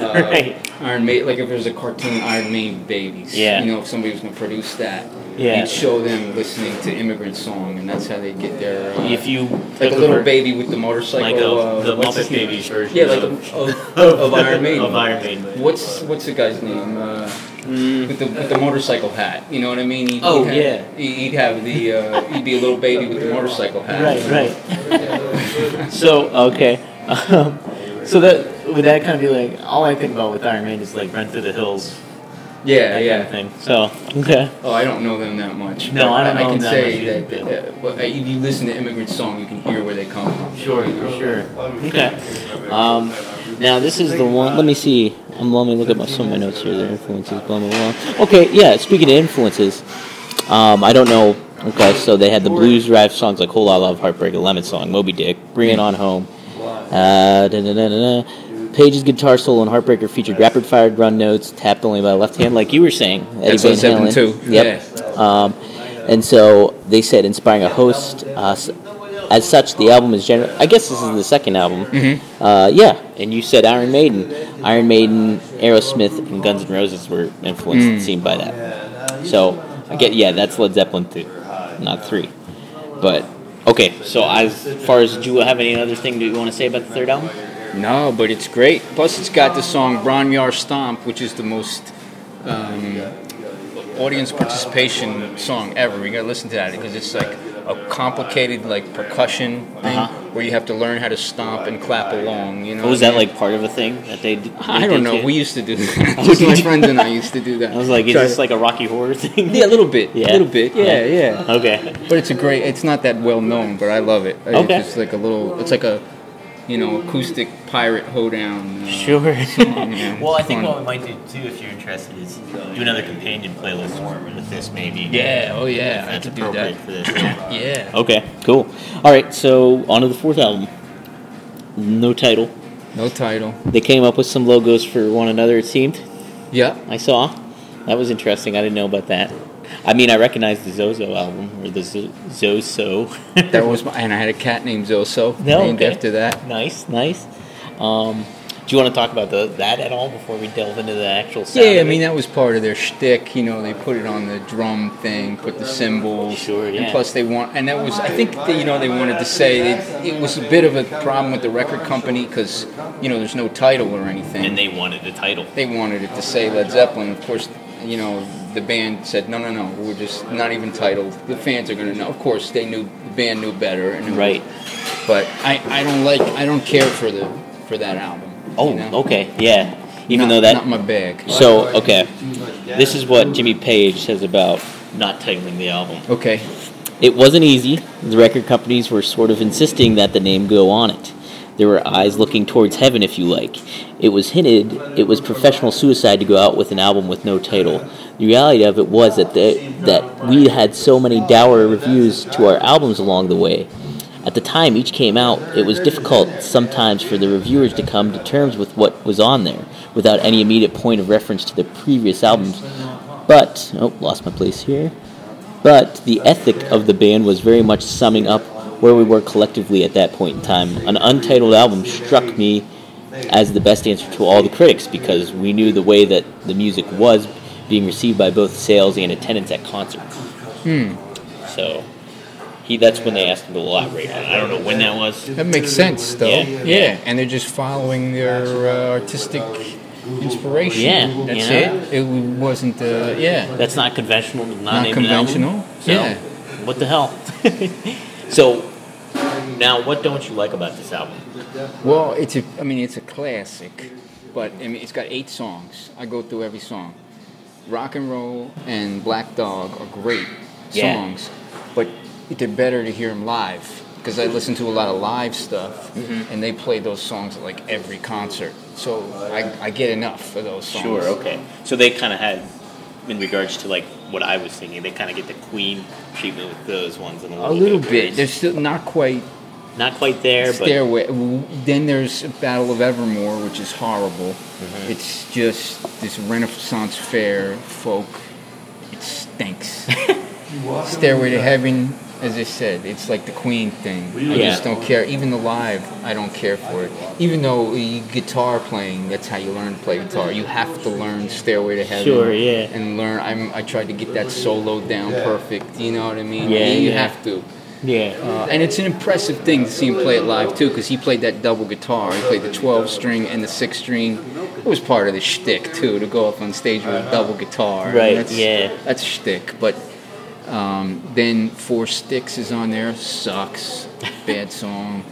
uh,
Right.
Iron Maiden, like if there's a cartoon Iron Maiden babies.
Yeah.
You know, if somebody was going to produce that,
Yeah.
you'd show them listening to Immigrant Song, and that's how they get their. Uh,
if you
like a little baby with the motorcycle.
like a,
uh,
the
what's his
Muppet
name?
Babies version
Yeah, like
of,
of, of, of Iron Maiden.
of Iron Maiden.
What's what's the guy's name? Uh,
Mm,
with the with the motorcycle hat. You know what I mean? He'd,
Oh,
he'd have,
yeah.
he- He'd have the uh, he'd be a little baby with the motorcycle hat.
right, right. so okay, um, so that would that kind of be like all I think about with Iron Maiden is like Run Through the Hills,
Yeah,
that
yeah.
kind of thing. So okay,
Oh, I don't know them that much.
No, I don't know
can
them that
say that,
either,
that, but if you listen to Immigrant Song, you can hear where they come from.
sure, for sure. Okay. Um, now this is the one. Let me see. Um, let me look at my, some of my notes here. Their influences, blah blah blah. Okay, yeah. Speaking of influences, um, I don't know. Okay, so they had the blues drive songs like "Whole Lot of Love," "Heartbreaker," "Lemon Song," "Moby Dick," "Bring It On Home." Uh, da, da, da, da, da. Page's guitar solo on Heartbreaker featured rapid fire run notes tapped only by left hand, like you were saying. Eddie
That's
Van Halen.
too,
Yep. Um, and so they said, inspiring a host. Uh, as such, the album is general. I guess this is the second album.
Mm-hmm.
Uh, yeah, and you said Iron Maiden. Iron Maiden, Aerosmith, and Guns N' Roses were influenced,
Mm.
it seemed, by that. So I get, yeah, that's Led Zeppelin two, not three. But okay, so as far as do you have any other thing that you want to say about the third album?
No, but it's great. Plus, it's got the song Bron-Y-Aur Stomp, which is the most um, audience participation song ever. You gotta listen to that because it's like a complicated like percussion thing
Uh-huh.
where you have to learn how to stomp and clap along. You know,
Oh, was that like part of a thing that they? d-
I
they
don't know.
too?
We used to do that. Just my friends and I used to do that.
I was like, is
Try
this like a Rocky Horror thing?
yeah, a little bit.
Yeah?
A little bit. Yeah,
Yeah.
yeah.
Okay.
But it's a great. It's not that well known, but I love it.
Okay.
It's just like a little. It's like a, you know, acoustic pirate hoedown. Uh,
Sure.
yeah,
well, I think
fun.
what we might do too, if you're interested, is do another companion playlist with this, maybe.
Yeah. Oh yeah.
If
I
that's
could do
appropriate
that.
for this. Yeah.
Yeah.
Okay. Cool. All right. So on to the fourth album. No title.
No title.
They came up with some logos for one another. It seemed.
Yeah.
I saw. That was interesting. I didn't know about that. I mean, I recognize the Zozo album or the Zo- Zoso.
That was my, and I had a cat named Zoso,
No,
named
okay.
after that.
nice, nice. Um, do you want to talk about the, that at all before we delve into the actual?
Yeah, I mean that was part of their shtick. You know, they put it on the drum thing, put the cymbals.
Sure, yeah.
And plus, they want, and that was, I think, that, you know, they wanted to say it, it was a bit of a problem with the record company because, you know, there's no title or anything.
and they wanted a title.
they wanted it to say Led Zeppelin. Of course, you know, the band said, no, no, no, we're just not even titled. The fans are going to know. Of course, they knew the band knew better, and it was-
Right.
But I, I don't like, I don't care for the for that album.
Oh,
you know?
okay, yeah. Even
Not-
though that.
not my bag.
so okay, this is what Jimmy Page says about not titling the album.
Okay.
It wasn't easy. The record companies were sort of insisting that the name go on it. There were eyes looking towards heaven, if you like. It was hinted it was professional suicide to go out with an album with no title. The reality of it was that the, that we had so many dour reviews to our albums along the way. At the time each came out, it was difficult sometimes for the reviewers to come to terms with what was on there, without any immediate point of reference to the previous albums. But, oh, lost my place here. But the ethic of the band was very much summing up where we were collectively at that point in time. An untitled album struck me as the best answer to all the critics because we knew the way that the music was being received by both sales and attendance at concerts.
Hmm.
So he that's when they asked him to elaborate on it. I don't know when that was.
That makes sense, though.
Yeah.
Yeah, and they're just following their uh, artistic inspiration.
Yeah,
that's
you know?
it. It wasn't. Uh, yeah,
That's not conventional. Not,
not
name album.
conventional.
So,
Yeah.
what the hell? so now, what don't you like about this album?
Well, it's a. I mean, it's a classic, but I mean, it's got eight songs. I go through every song. Rock and Roll and Black Dog are great
Yeah.
songs, but they're better to hear them live because I listen to a lot of live stuff,
Mm-hmm.
and they play those songs at like every concert. So I, I get enough of those songs.
Sure. Okay. So they kind of had, in regards to like what I was thinking, they kind of get the Queen treatment with those ones and a
A
little,
little
of
bit. They're still not quite
not quite there, but
Stairway. w- Then there's Battle of Evermore, which is horrible.
Mm-hmm.
It's just this Renaissance fair folk. It stinks. Stairway to Heaven, as I said, it's like the Queen thing. I
Yeah.
just don't care. Even the live, I don't care for it. Even though you, guitar playing, that's how you learn to play guitar. You have to learn Stairway to Heaven.
Sure, yeah.
And learn. I'm, I tried to get that solo down perfect. You know what I mean?
Yeah,
You
yeah.
have to.
yeah,
Uh, and it's an impressive thing to see him play it live too, because he played that double guitar. He played the 12 string and the 6 string. It was part of the shtick too, to go up on stage with a double guitar.
Right,
That's,
yeah.
That's shtick. But um, then Four Sticks is on there. Sucks. Bad song.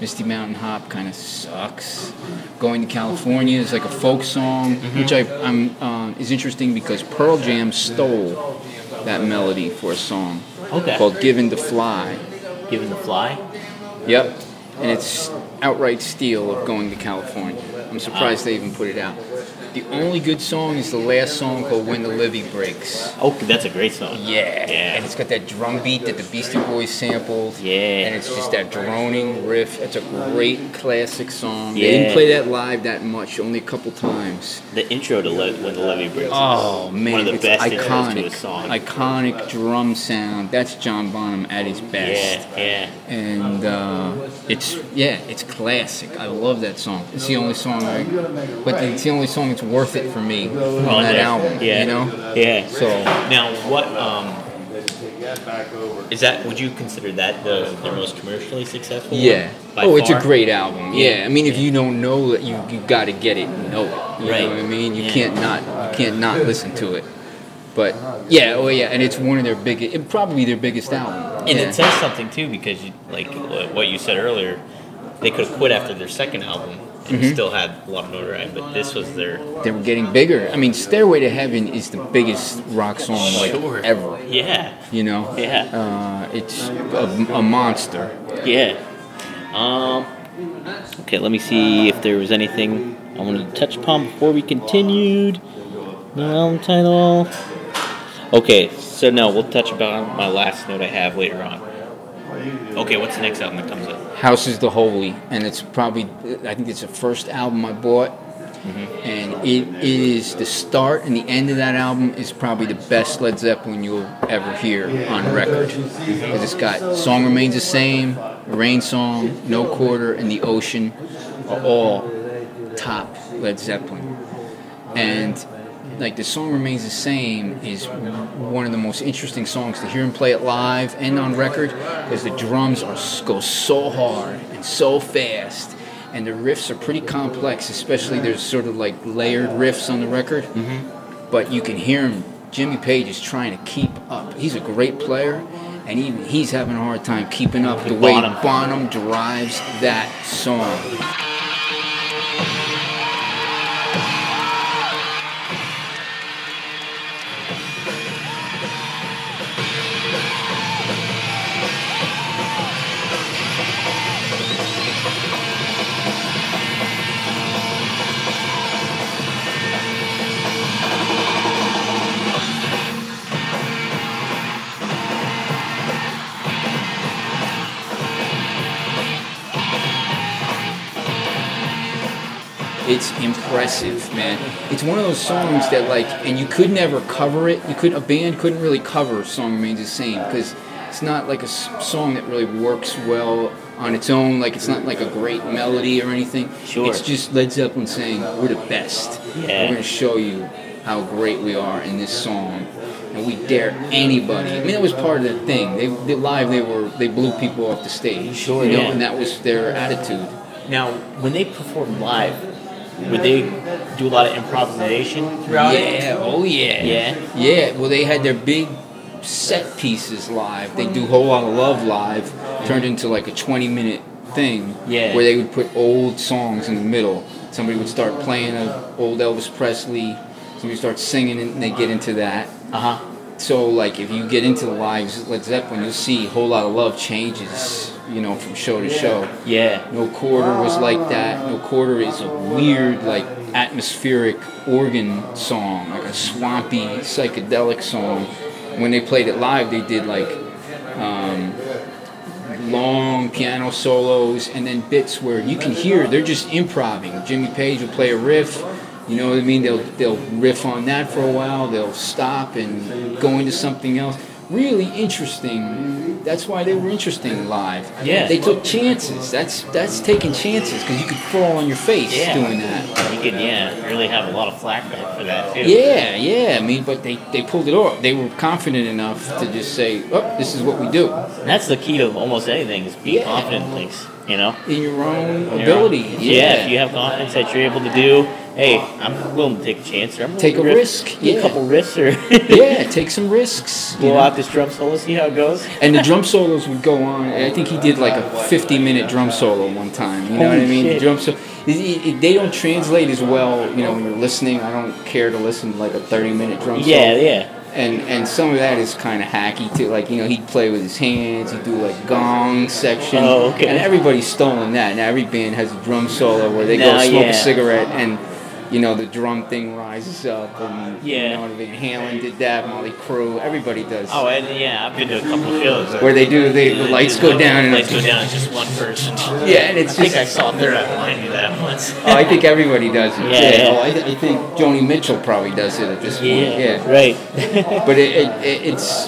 Misty Mountain Hop kind of sucks. Going to California is like a folk song,
Mm-hmm.
which I, I'm uh, is interesting because Pearl Jam stole that melody for a song
Okay.
called "Given to Fly."
given the fly.
Yep. And it's outright steal of going to California. I'm surprised they even put it out. The only good song is the last song called When the Levee Breaks.
Oh, that's a great song.
Yeah.
Yeah.
And it's got that drum beat that the Beastie Boys sampled.
Yeah.
And it's just that droning riff. It's a great classic song.
Yeah.
They didn't play that live that much, only a couple times.
The intro to Le- When the Levee Breaks. is
Oh man,
one of the
it's
best intros to
iconic.
a song.
Iconic drum sound. That's John Bonham at his best.
yeah, yeah.
and uh, it's yeah, it's classic. I love that song. It's the only song, I, but it's the only song that's worth it for me on
On
that
there.
album.
Yeah.
You know,
Yeah.
So-
now, what um, is that? Would you consider that the their most commercially successful?
yeah. Oh, it's a great album. Yeah,
Yeah.
I mean, if you don't know it, you you got to get it and know it. You
Right.
know what I mean? You
Yeah.
can't not you can't not listen to it. But yeah, oh yeah, and it's one of their biggest, it, probably their biggest album.
And
yeah.
it says something too because, you, like what you said earlier, they could have quit after their second album
Mm-hmm.
still had a lot of notoriety. But this was their
they were getting bigger. I mean, Stairway to Heaven is the biggest rock song like
Sure.
ever.
yeah,
You know,
Yeah.
uh, it's a, a monster.
yeah. Um. Okay, let me see if there was anything I wanted to touch upon before we continued. No album title. Okay, so no, we'll touch about my last note I have later on. Okay, what's the next album that comes up?
Houses of the Holy, and it's probably I think it's the first album I bought, mm-hmm. and it, it is the start and the end of that album is probably the best Led Zeppelin you'll ever hear on record. Because it's got "Song Remains the Same," "Rain Song," "No Quarter," and "The Ocean" are all top Led Zeppelin, and like the song remains the same is one of the most interesting songs to hear him play it live and on record because the drums are go so hard and so fast and the riffs are pretty complex especially there's sort of like layered riffs on the record. Mm-hmm. But you can hear him jimmy page is trying to keep up. He's a great player and even he's having a hard time keeping up the way
Bonham.
bonham drives that song It's impressive, man. It's one of those songs that like, and you could never cover it. You could a band couldn't really cover "Song Remains the Same" because it's not like a s- song that really works well on its own. Like it's not like a great melody or anything.
Sure.
It's just Led Zeppelin saying, "We're the best.
Yeah.
We're going to show you how great we are in this song." And we dare anybody. I mean, that was part of the thing. They, they live. They were they blew people off the stage.
Sure,
you know,
yeah.
and that was their attitude.
Now, when they perform live, would they do a lot of improvisation throughout?
Yeah. Oh yeah.
Yeah?
Yeah. Well, they had their big set pieces live. They do whole lot of love live, turned into like a twenty minute thing.
Yeah.
Where they would put old songs in the middle. Somebody would start playing a old Elvis Presley. Somebody would start singing and they get into that.
Uh huh.
So like if you get into the lives Led Zeppelin, you'll see whole lot of love changes. You know, from show to show.
Yeah.
No Quarter was like that. No Quarter is a weird, like, atmospheric organ song, like a swampy, psychedelic song. When they played it live, they did like um, long piano solos and then bits where you can hear they're just improvising. Jimmy Page will play a riff. You know what I mean? They'll they'll riff on that for a while. They'll stop and go into something else. Really interesting. That's why they were interesting live.
Yeah.
They took chances. That's that's taking chances because you could fall on your face
Yeah.
doing that.
You could, yeah, really have a lot of flack for that too.
Yeah, yeah. I mean, but they, they pulled it off. They were confident enough to just say, "Oh, this is what we do."
And that's the key to almost anything is be
Yeah.
confident in things. You know.
in your own
know?
ability.
Yeah.
Yeah.
If you have confidence that you're able to do, hey, I'm willing to take a chance. Or I'm
Take a risk,
take
yeah.
A couple risks or
yeah, take some risks.
blow
know?
out this drum solo, see how it goes.
And the drum solos would go on. I think he did like a 50 minute drum solo one time. You know what I mean?
shit.
The drum so it- it- they don't translate as well. You know, when you're listening, I don't care to listen to like a 30 minute drum solo.
Yeah, yeah.
And and some of that is kind of hacky too. Like you know, he'd play with his hands. He'd do like gong section.
Oh, okay.
And everybody's stolen that. Now every band has a drum solo where they go smoke
yeah.
a cigarette and. You know the drum thing rises up, and
Yeah.
you know Van Halen did that. Mötley Crüe, everybody does.
Oh, and yeah, I've been to a couple of shows.
Where they do the, the lights go down and
lights go down. It's just one person.
Yeah, and it's
I think
just.
I saw Third Eye Blind do that once.
Oh, I think everybody does it.
Yeah, yeah.
Oh, I, th- I think Joni Mitchell probably does it at this point.
yeah,
Yeah.
right.
But it, it, it, it's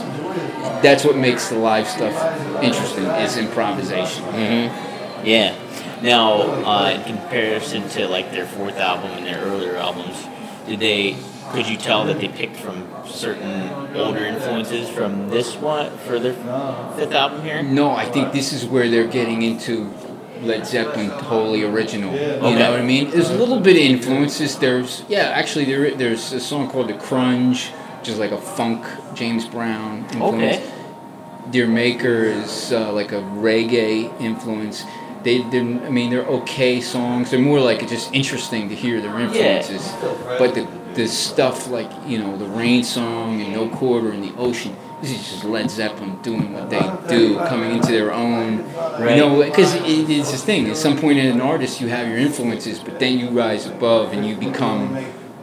that's what makes the live stuff interesting is improvisation. Mm-hmm.
Yeah. Now, uh, in comparison to like their fourth album and their earlier albums, did they? Could you tell that they picked from certain older influences from this one for their fifth album here?
No, I think this is where they're getting into Led Zeppelin totally original. You
Okay.
know what I mean? There's a little bit of influences. There's yeah, actually there there's a song called The Crunge, which is like a funk James Brown influence.
Okay.
D'yer Mak'er is uh, like a reggae influence. They, they're, I mean, they're okay songs. They're more like just interesting to hear their influences. But the, the stuff like you know the Rain song and No Quarter and the Ocean. This is just Led Zeppelin doing what they do, coming into their own.
Right.
You know, because it, it's this thing. At some point in an artist, you have your influences, but then you rise above and you become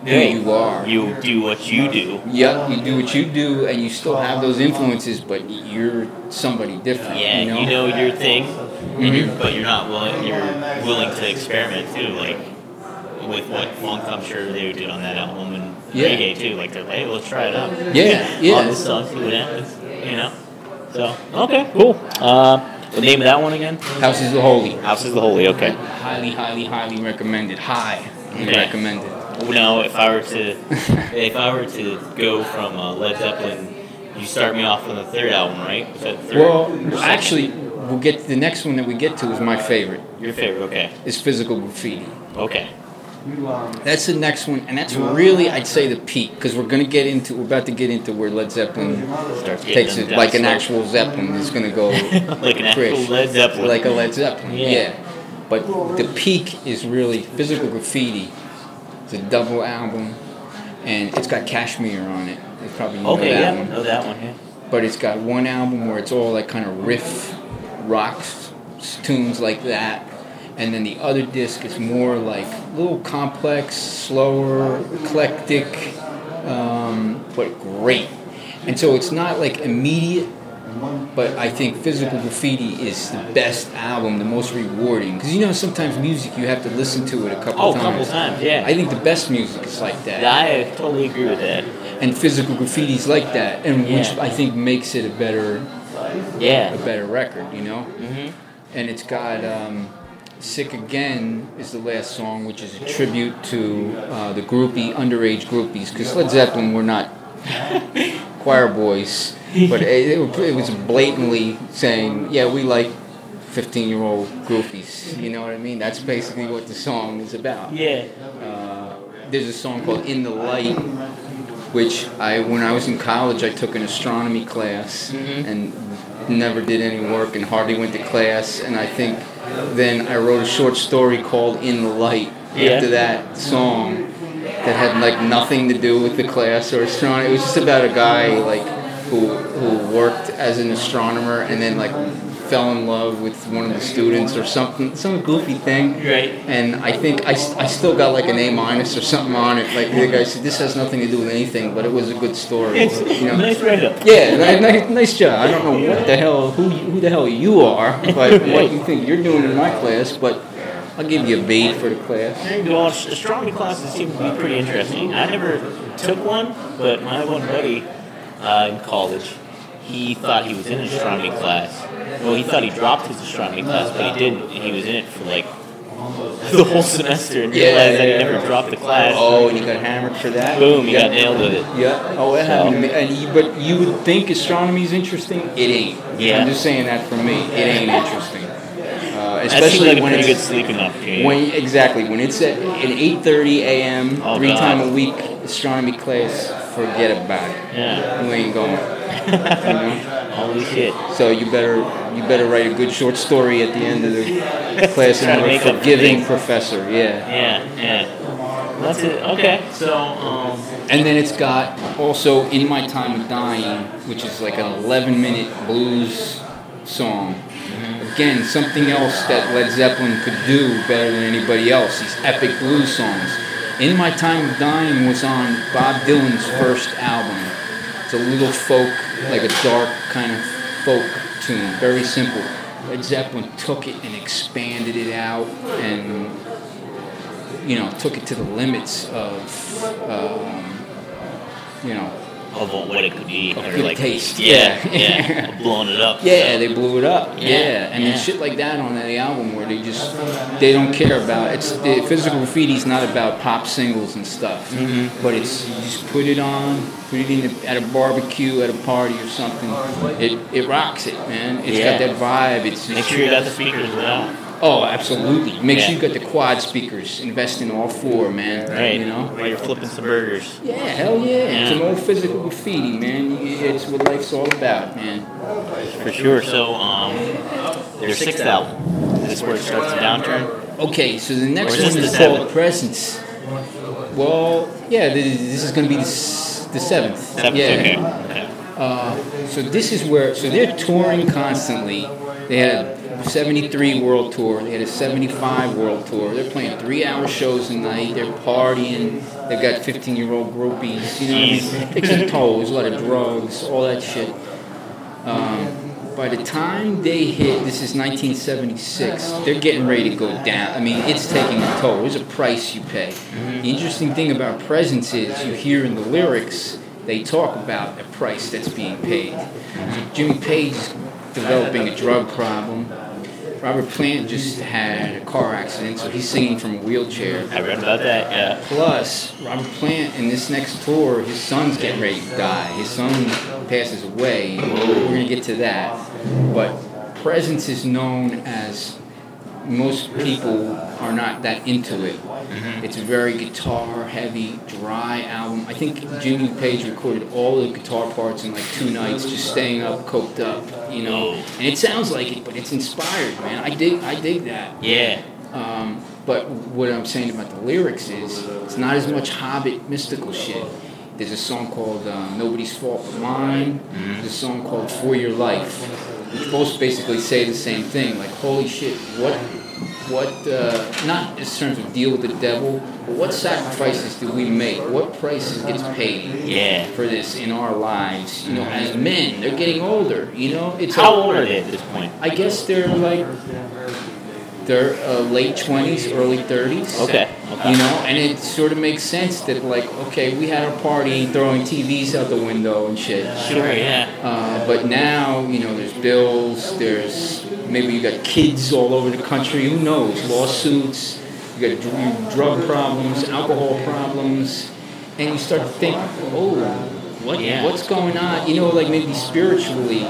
who
Right.
you are.
You do what you do.
Yep, you do what you do, and you still have those influences, but you're somebody different.
Yeah,
you know.
you know your thing. And you're, but you're not willing. You're willing to experiment too, like with what funk I'm sure they did on that album and
Yeah.
reggae too. Like they're like, hey, let's try it out.
Yeah, yeah.
On this song, see what happens. You know. So okay, cool. Uh, the name of that one again?
Houses of the Holy.
Houses of the Holy. Okay.
Highly, highly, highly recommended. High
Okay.
recommended.
Now, if I were to, if I were to go from uh, Led Zeppelin, you start me off on the third album, right? Third
Well, actually, we'll get to the next one that we get to is my favorite.
your favorite. Okay.
Is Physical Graffiti.
Okay.
That's the next one, and that's really, I'd say, the peak because we're gonna get into, we're about to get into where Led Zeppelin
Starts
takes it like an actual Zeppelin is gonna go
like an actual
Chris.
Led Zeppelin.
like a Led Zeppelin.
Yeah.
Yeah. But the peak is really Physical Graffiti. It's a double album, and it's got Kashmir on it. You probably know
okay,
that
yeah,
one.
know that one. Yeah.
But it's got one album where it's all like kind of riff, rocks, tunes like that. And then the other disc is more like a little complex, slower, eclectic, um, but great. And so it's not like immediate but I think Physical Graffiti is the best album, the most rewarding. Because you know, sometimes music you have to listen to it a couple
Oh, a
times.
couple times, yeah.
I think the best music is like that.
I totally agree with that.
and Physical Graffiti is like that, and which I think makes it a better
Yeah.
a better record, you know.
hmm
And it's got um, "Sick Again" is the last song, which is a tribute to uh, the groupie underage groupies, because Led Zeppelin were not choir boys, but it, it, it was blatantly saying, "Yeah, we like." 15 year old groupies, you know what I mean? That's basically what the song is about.
Yeah.
Uh, there's a song called "In the Light," which I, when I was in college, I took an astronomy class
Mhm.
and never did any work and hardly went to class. And I think then I wrote a short story called "In the Light"
Yeah.
after that song that had like nothing to do with the class or astronomy. It was just about a guy like who who worked as an astronomer and then like fell in love with one of the students or something, some goofy thing.
Right.
And I think I, I still got like an A minus or something on it. Like the guy said, this has nothing to do with anything, but it was a good story.
It's
you know?
nice write up.
Yeah, nice, nice job. I don't know what the hell who you- who the hell you are, but what you think you're doing in my class. But I'll give you a B for the class.
Well, astronomy classes seem to be pretty interesting. I never took one, but my one buddy uh, in college, he thought he was in an astronomy class. Well, he thought he dropped his astronomy class, but he didn't. He was in it for like the whole semester and
Yeah,
realized that he
yeah.
never dropped the class.
Oh, and you got hammered for that.
Boom, he
yeah.
got nailed with it.
Yeah. Oh, it happened to me. And you, but you would think astronomy is interesting. It ain't.
Yeah.
I'm just saying that for me. It ain't interesting. Uh, especially
like
when
pretty good
it's
sleeping opportunity.
when exactly when it's at an 8:30 a.m.
Oh,
three
God.
time a week astronomy class. Forget about it.
yeah.
You ain't going. You know?
Holy shit.
So you better you better write a good short story at the end of the class
Try to
and
make
a forgiving professor. Yeah.
Yeah, yeah. That's it. Okay. So, um,
And then it's got also In My Time of Dying, which is like an 11 minute blues song. Again, something else that Led Zeppelin could do better than anybody else, these epic blues songs. In My Time of Dying was on Bob Dylan's first album. It's a little folk, like a dark kind of folk tune, very simple. Led Zeppelin took it and expanded it out and you know, took it to the limits of, um, you know,
of what it could be. Or
good
like,
taste.
Yeah,
Yeah.
blowing it up.
yeah,
so.
they blew it up.
Yeah,
Yeah, and
yeah.
shit like that on the album where they just they don't care about it's the physical graffiti's not about pop singles and stuff,
Mm-hmm.
but it's you just put it on, put it in the, at a barbecue, at a party or something. It it rocks it, man. It's
Yeah.
got that vibe. It's just,
Make sure you got the speakers out.
Oh, absolutely. Make
Yeah.
sure you got the quad speakers. Invest in all four, man.
Right.
You know.
While you're flipping some burgers.
Yeah, hell yeah. Some
Yeah.
old physical graffiti, man. It's what life's all about, man.
For sure. So, um, their sixth album. Is this where it starts to downturn?
Okay, so the next one is called
seventh?
Presence. Well, yeah, this, this is going to be the, s- the seventh.
Seventh?
yeah.
Okay. okay.
Uh, so this is where, so they're touring constantly. They had a 73 world tour. They had a 75 world tour. They're playing three-hour shows a night. They're partying. They've got 15-year-old groupies. You know what I mean? Fixing toes, a lot of drugs, all that shit. Um, by the time they hit, this is 1976, they're getting ready to go down. I mean, it's taking a toll. There's a price you pay. The interesting thing about Presence is you hear in the lyrics, they talk about a price that's being paid. So Jimmy Page is developing a drug problem. Robert Plant just had a car accident, so he's singing from a wheelchair.
I read about that. Yeah.
Plus, Robert Plant in this next tour, his son's getting ready to die. His son passes away. We're gonna get to that. But Presence is known as most people are not that into it. It's a very guitar heavy, dry album. I think Jimmy Page recorded all the guitar parts in like two nights, just staying up, coked up, you know. And it sounds like it, but it's inspired, man. I dig, I dig that.
Yeah.
Um, but what I'm saying about the lyrics is it's not as much Hobbit mystical shit. There's a song called um, Nobody's Fault But Mine. There's a song called For Your Life, which both basically say the same thing. Like, holy shit, what, what, uh, not in terms of deal with the devil, but what sacrifices do we make? What prices gets paid
Yeah.
for this in our lives? You know, as men, they're getting older. You know, it's
How old are they at this point?
I guess they're like they're uh, late twenties, early thirties.
Okay. Okay.
You know, and it sort of makes sense that like, okay, we had our party, throwing TVs out the window and shit.
Sure. Yeah.
Uh, but now, you know, there's bills. There's maybe you got kids all over the country. Who knows? Lawsuits. You got dr- drug problems, alcohol problems, and you start to think, oh, what
Yeah.
what's going on? You know, like maybe spiritually,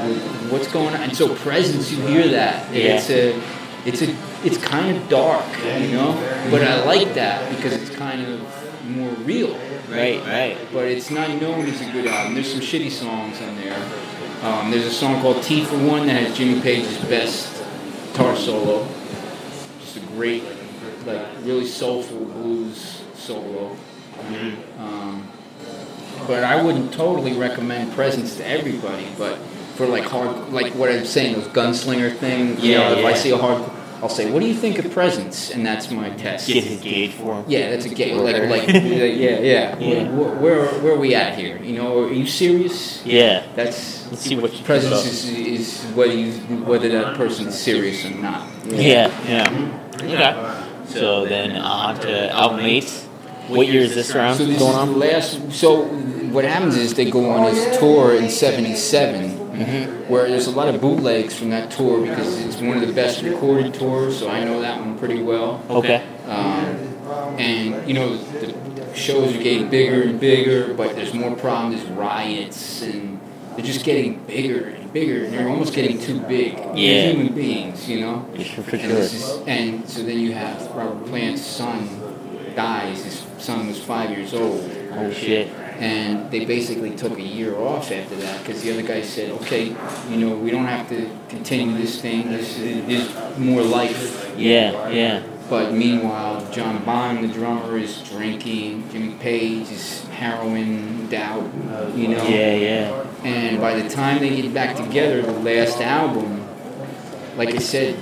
what's going on? And so presence, you hear that.
Yeah.
It's a, it's a, it's kind of dark, you know. But I like that because it's kind of more real
Right. Right.
but it's not known as a good album. There's some shitty songs on there. Um, there's a song called Tea for One that has Jimmy Page's best guitar solo. Just a great, like, really soulful blues solo. Um, but I wouldn't totally recommend Presence to everybody. But for like hard, like what I'm saying, those gunslinger thing. You
Yeah,
know, if I
yeah.
see a hard, I'll say, "What do you think of Presence?" And that's my test.
Get his gauge for him.
Yeah, that's a gay. Like, like, yeah, yeah.
Yeah.
Where, where, where are we at here? You know, are you serious?
Yeah.
That's
Let's see what
presence is, is whether you whether that person's serious or not.
Yeah. Yeah. Okay. So then on to album eight. What year is this around
So this
going on?
last. So what happens is they go on this tour in '77,
Mm-hmm.
where there's a lot of bootlegs from that tour because it's one of the best recorded tours. So I know that one pretty well.
Okay.
Um, and you know the shows are getting bigger and bigger, but there's more problems. There's riots, and they're just getting bigger and bigger, and they're almost getting too big. They're
Yeah.
human beings, you know.
Yeah, for
And,
sure.
is, and so then you have Robert Plant's son dies. His son was five years old,
Oh shit.
And they basically took a year off after that because the other guy said, "Okay, you know, we don't have to continue this thing. There's, there's more life."
Yeah. Yeah.
But meanwhile, John Bonham, the drummer, is drinking. Jimmy Page is heroin doubt, you know.
Yeah. Yeah.
And by the time they get back together, the last album, like I said,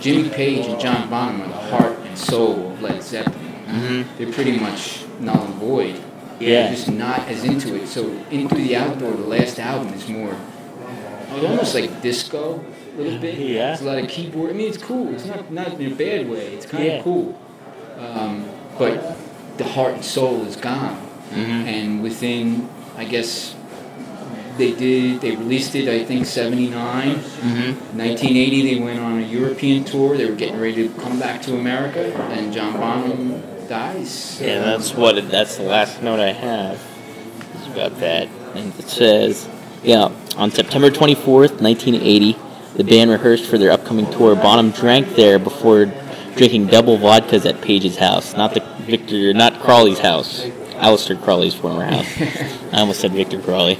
Jimmy Page and John Bonham are the heart and soul of Led Zeppelin.
Mhm.
They're pretty much null and void.
Yeah.
Just not as into it. So In Through the Out Door, the last album is more, almost like disco a little bit.
Yeah.
It's a lot of keyboard. I mean, it's cool. It's not not in a bad way. It's kind of
Yeah.
cool. Um, but the heart and soul is gone.
Mhm.
And within, I guess, they did. They released it. I think '79.
Mhm.
1980, they went on a European tour. They were getting ready to come back to America, and John Bonham dies.
Yeah, that's what. It, that's the last note I have. Is about that, and it says, yeah, on September 24th, 1980, the band rehearsed for their upcoming tour. Bonham drank there before drinking double vodkas at Page's house, not the Victor, not Crowley's house, Aleister Crowley's former house. I almost said Victor Crowley.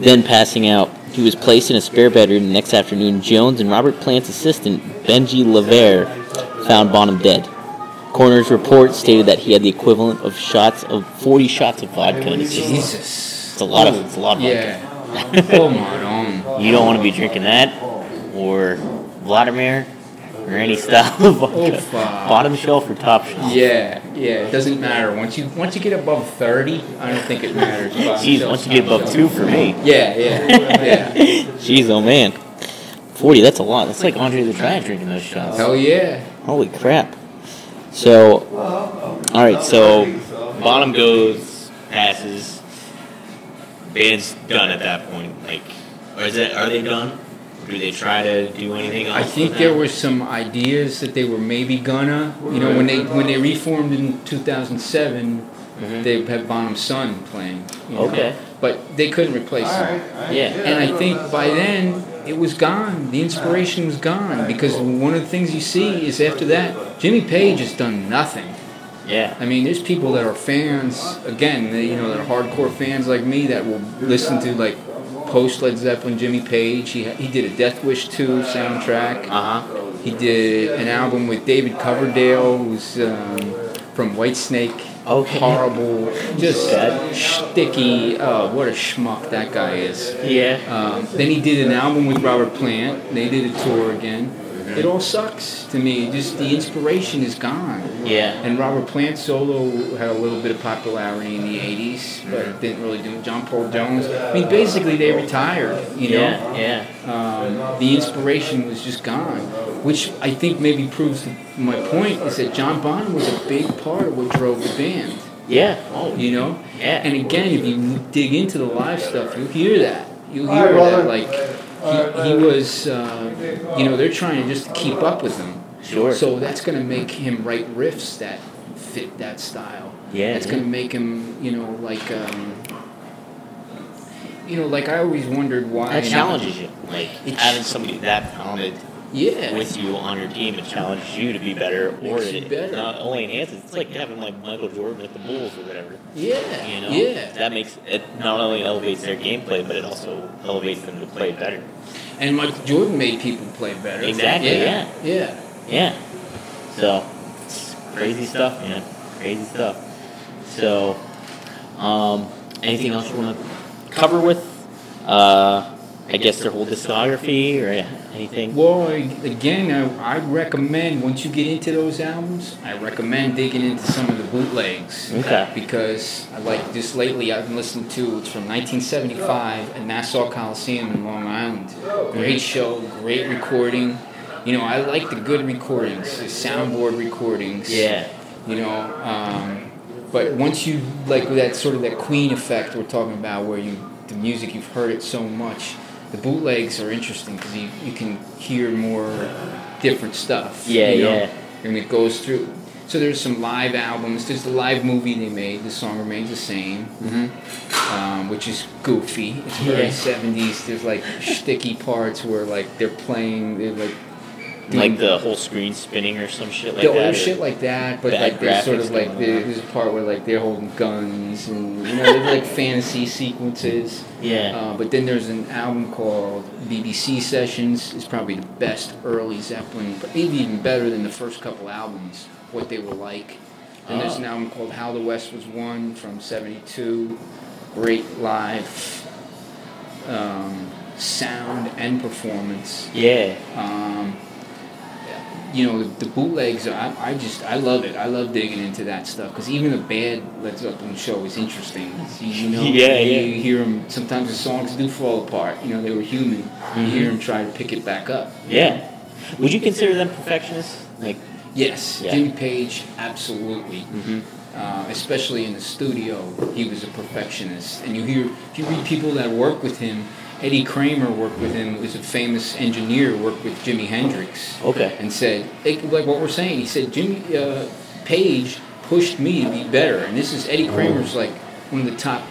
Then passing out, he was placed in a spare bedroom. The next afternoon, Jones and Robert Plant's assistant, Benji LeFevre, found Bonham dead. Coroner's report stated that he had the equivalent of shots of 40 shots of vodka in his system.
Jesus.
It's a lot of it's a lot of vodka.
Yeah. oh my own.
You don't want to be drinking that or Vladimir or any style of vodka.
Oh.
Bottom shelf or top shelf.
Yeah, yeah. It doesn't matter once you once you get above 30. I don't think it matters.
Jeez, once you get above two for me.
Yeah, yeah, yeah.
Jeez, oh man. 40, that's a lot. That's like Andre the Giant drinking those shots.
Hell yeah.
Holy crap. So, alright, so Bonham goes, passes. Band's done at that point. Like, or is it, are they done? Do they try to do anything else?
I think there were some ideas that they were maybe gonna, you know, when they when they reformed in 2007, mm-hmm. they had Bonham's son playing. you know.
Okay.
But they couldn't replace him.
Yeah.
And I think by then it was gone. The inspiration was gone because one of the things you see is after that, Jimmy Page has done nothing.
Yeah.
I mean, there's people that are fans. Again, they, you know, that are hardcore fans like me that will listen to like post Led Zeppelin, Jimmy Page. He he did a Death Wish 2 soundtrack.
Uh huh.
He did an album with David Coverdale, who's um, from Whitesnake.
Okay.
Horrible, just
Bad.
sticky. Oh, what a schmuck that guy is.
Yeah.
Um, then he did an album with Robert Plant. They did a tour again. It all sucks to me. Just the inspiration is gone.
Yeah.
And Robert Plant solo had a little bit of popularity in the '80s, but it didn't really do it. John Paul Jones. I mean, basically they retired. You know.
Yeah. Yeah.
Um, the inspiration was just gone, which I think maybe proves my point is that John Bonham was a big part of what drove the band.
Yeah. Oh.
You know.
Yeah.
And again, if you dig into the live stuff, you'll hear that. You'll
All right,
hear that
brother.
like he, he was. Uh, you know, they're trying to just keep up with him.
Sure.
So that's going to make him write riffs that fit that style.
Yeah,
That's
yeah.
going to make him, you know, like. Um, you know, like I always wondered why.
That challenges you. Like
It-
having somebody that talented
Yeah.
with you on your team, it challenges you to be better, or it
better.
not only enhances. It's like having like Michael Jordan at the Bulls or whatever.
yeah.
You know.
Yeah.
That makes it not only elevates their gameplay, but it also elevates them to play better.
And Michael Jordan made people play better.
Exactly,
Yeah. Yeah.
Yeah. So it's crazy stuff, man. Crazy stuff. So, um, anything else you want to cover with? Uh, I guess their whole discography or anything.
Well, again, I, I recommend once you get into those albums, I recommend digging into some of the bootlegs.
Okay.
Because I like just lately I've been listening to it's from 1975 at Nassau Coliseum in Long Island. Great show, great recording. You know, I like the good recordings, the soundboard recordings.
Yeah.
You know, um, but once you like that sort of that Queen effect we're talking about, where you the music you've heard it so much, the bootlegs are interesting because you, you can hear more different stuff.
Yeah,
you know,
yeah.
And it goes through. So there's some live albums. There's the live movie they made. The song remains the same, um, which is goofy. It's very
Yeah.
70s. There's like sticky parts where like they're playing. They're like
Like the whole screen spinning or some shit like
yeah,
that.
there's
or-
shit like that, but like there's sort of like there's a part where like they're holding guns and you know there's like fantasy sequences.
yeah.
Uh, but then there's an album called BBC Sessions. It's probably the best early Zeppelin, but maybe even better than the first couple albums. What they were like. Then there's
Oh.
an album called How the West Was Won from '72. Great live um, sound and performance.
yeah.
Um, you know, the, the bootlegs, I, I just, I love it. I love digging into that stuff because even a bad Led Zeppelin show is interesting. You, know,
Yeah,
you,
yeah.
you hear them, sometimes the songs do fall apart. You know, they were human. You hear them try to pick it back up.
Yeah. Would you consider them perfectionists? Like,
Yes,
Yeah.
Jimmy Page, absolutely.
mm-hmm.
Uh, especially in the studio, he was a perfectionist. And you hear, if you read people that work with him, Eddie Kramer worked with him, was a famous engineer, worked with Jimi Hendrix.
Okay.
and said, like like what we're saying, he said, Jimmy uh, Page pushed me to be better. And this is Eddie Kramer's like one of the top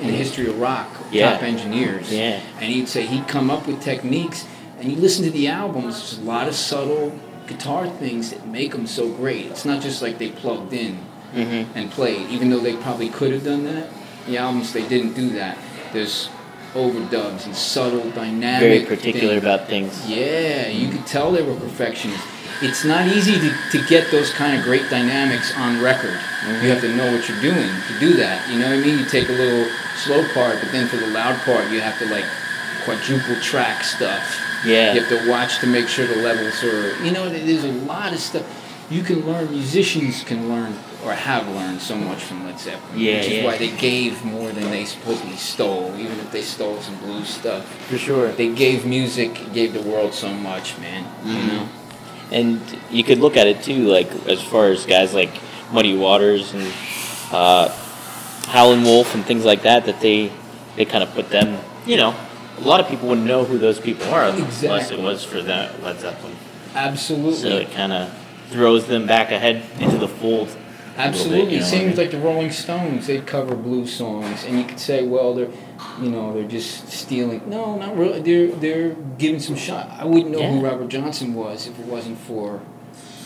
in the history of rock,
Yeah.
top engineers.
Yeah.
And he'd say he'd come up with techniques, and you listen to the albums, there's a lot of subtle guitar things that make them so great. It's not just like they plugged in
Mm-hmm.
and played, even though they probably could have done that. The albums, they didn't do that. There's overdubs and subtle, dynamic.
Very particular
things.
about things.
Yeah, you could tell they were perfectionists. It's not easy to, to get those kind of great dynamics on record. Mm-hmm. You have to know what you're doing to do that. You know what I mean? You take a little slow part, but then for the loud part, you have to like quadruple track stuff.
Yeah.
You have to watch to make sure the levels are. You know, there's a lot of stuff. You can learn. Musicians can learn or have learned so much from Led Zeppelin.
Yeah,
which is
yeah.
why they gave more than they supposedly stole, even if they stole some blues stuff
For sure.
they gave music, gave the world so much, man. You
Mhm.
know.
And you could look at it too, like as far as guys like Muddy Waters and uh, Howlin' Wolf and things like that, that they they kind of put them. You know, a lot of people wouldn't know who those people are unless it was for that Led Zeppelin.
Absolutely.
So it kind of throws them back ahead into the fold.
Absolutely.
bit, you know
Same
mean?
like the Rolling Stones. They'd cover blues songs, and you could say, well, they're, you know, they're just stealing. No, not really. They're they're giving some shot. I wouldn't know who Robert Johnson was if it wasn't for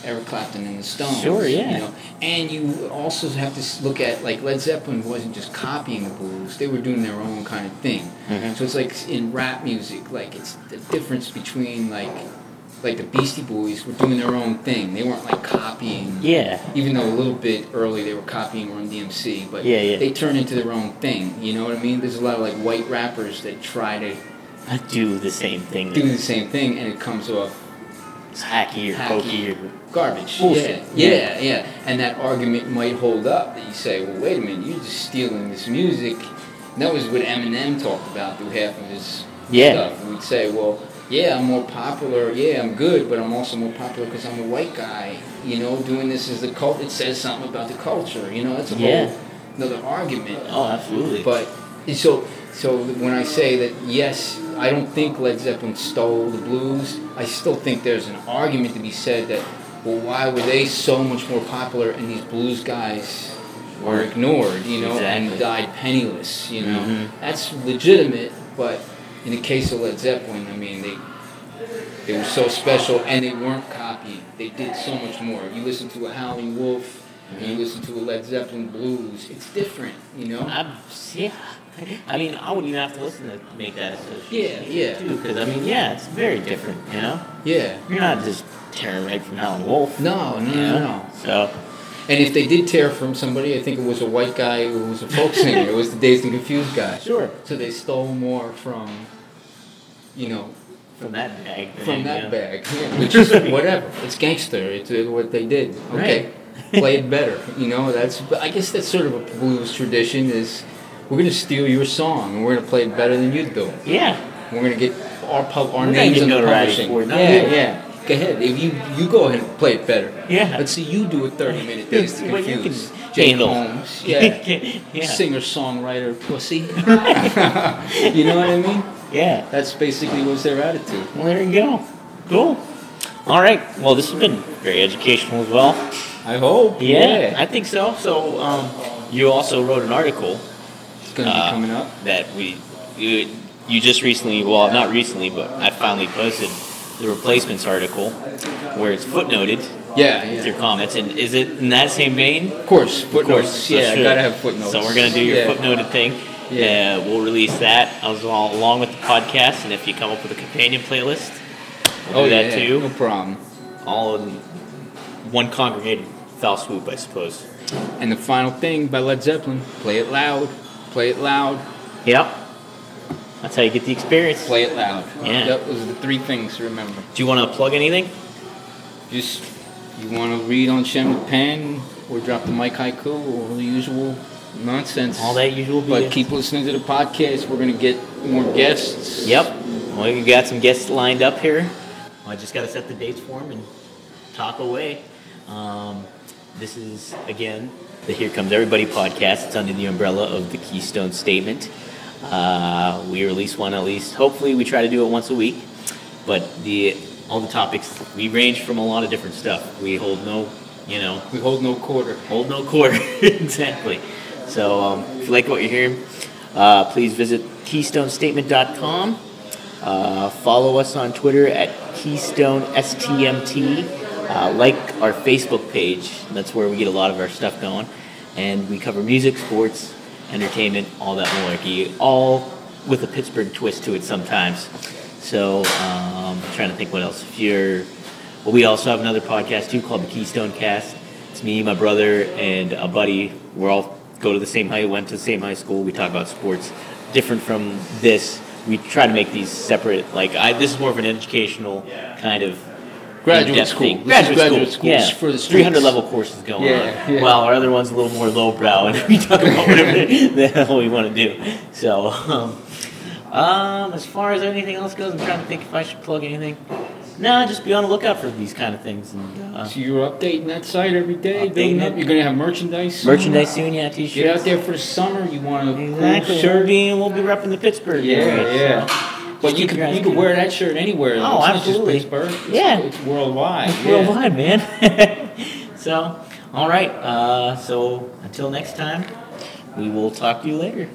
Eric Clapton and the Stones.
Sure, yeah.
You know? And you also have to look at like Led Zeppelin wasn't just copying the blues; they were doing their own kind of thing.
Mhm.
So it's like in rap music, like it's the difference between like like the Beastie Boys were doing their own thing. They weren't like copying.
Yeah.
Even though a little bit early they were copying Run DMC, but
Yeah, yeah.
they turned into their own thing. You know what I mean? There's a lot of like white rappers that try to
I do the same thing.
do the same thing, and it comes off
It's hacky or
Hacky.
pokey or
garbage.
Bullshit.
Yeah, yeah, yeah. And that argument might hold up that you say, well, wait a minute, you're just stealing this music. And that was what Eminem talked about through half of his
Yeah.
stuff. We'd say, well, yeah, I'm more popular. Yeah, I'm good, but I'm also more popular because I'm a white guy. You know, doing this as the cult. It says something about the culture. You know, that's a
Yeah.
whole another argument.
Oh, absolutely.
But so, so when I say that, yes, I don't think Led Zeppelin stole the blues. I still think there's an argument to be said that, well, why were they so much more popular and these blues guys were ignored, you know,
Exactly.
and died penniless, you know?
Mhm.
That's legitimate, but in the case of Led Zeppelin, I mean, they they were so special and they weren't copied. They did so much more. You listen to a Howling Wolf, and you mm-hmm. listen to a Led Zeppelin blues. It's different, you know.
I'm, yeah. I mean, I wouldn't even have to listen to make that association.
Yeah, yeah.
Too, because I mean, yeah, it's very different. You know,
Yeah.
you're not just tearing right from Howling Wolf.
No, no,
you know?
no.
So
And if they did tear from somebody, I think it was a white guy who was a folk singer. it was the Dazed and Confused guy.
Sure.
So they stole more from, you know,
from that bag.
from
yeah.
that bag, yeah, which is whatever. It's gangster. It's uh, what they did. Okay, play it better. You know, that's. I guess that's sort of a blues tradition. Is we're gonna steal your song and we're gonna play it better than you do.
Yeah.
We're gonna get our pub, our
We're gonna
names in the publishing.
for it,
yeah,
you.
yeah. Go ahead. If you you go ahead and play it better.
Yeah.
Let's see you do a thirty minute Days to
What you
Confuse. Jane
handle.
Holmes. Yeah.
yeah.
Singer songwriter pussy. you know what I mean?
Yeah.
That's basically was their attitude.
Well, there you go. Cool. All right. Well, this has been very educational as well.
I hope.
Yeah, I think so. So, um, you also wrote an article
It's gonna be
Uh,
coming up.
that we you, you just recently, well, not recently, but I finally posted the replacements article where it's footnoted
Yeah,
with your comments. And is it in that same vein?
Of course,
Of
footnotes.
course, so
yeah,
should-
gotta have footnotes.
So we're gonna do your
Yeah.
footnoted thing.
Yeah.
Uh, we'll release that as well, along with the podcast, and if you come up with a companion playlist, we'll
Oh
do
yeah,
that
yeah,
too.
No problem.
All in one congregated foul swoop, I suppose.
And the final thing by Led Zeppelin: play it loud, play it loud,
Yep. That's how you get the experience.
play it loud.
Yeah.
That was the three things to remember.
Do you want to plug anything?
Just you want to read on Shem with pen or drop the mic haiku or the usual nonsense.
All that usual.
But
BS?
keep listening to the podcast. We're gonna get more guests.
Yep. Well, we got some guests lined up here. I just got to set the dates for them and talk away. Um, this is, again, the Here Comes Everybody podcast. It's under the umbrella of the Keystone Statement. Uh, we release one at least. Hopefully, we try to do it once a week. But the all the topics, we range from a lot of different stuff. We hold no, you know,
We hold no quarter.
Hold no quarter. exactly. So um, if you like what you're hearing, uh, please visit KeystoneStatement.com. Uh, follow us on Twitter at KeystoneSTMT. Uh, like our Facebook page. That's where we get a lot of our stuff going. And we cover music, sports, entertainment, all that malarkey, all with a Pittsburgh twist to it sometimes. So um, trying to think what else. If you're, well, we also have another podcast too called the Keystone Cast. It's me, my brother, and a buddy. We're all go to the same high, went to the same high school. We talk about sports. Different from this, we try to make these separate. Like I, this is more of an educational kind of
Graduate school.
thing. Graduate,
graduate
school. Yeah,
for the
300 level courses going
Yeah,
on.
yeah.
While our other one's a little more lowbrow, and we talk about whatever the hell we want to do. So, um, um, as far as anything else goes, I'm trying to think if I should plug anything. No, just be on the lookout for these kind of things. And uh,
So you're updating that site every day, building up. You're gonna have merchandise. soon?
merchandise soon, yeah, t-shirts.
Get out there for the summer. You want to
Exactly.
cool
We'll be, we'll be repping the Pittsburgh.
Yeah,
area,
yeah.
so
But you can you can wear that shirt anywhere.
Oh,
it's
absolutely.
Not just Pittsburgh. It's,
Yeah.
it's worldwide.
It's
yeah.
worldwide, man. so, all right. Uh, so until next time, we will talk to you later.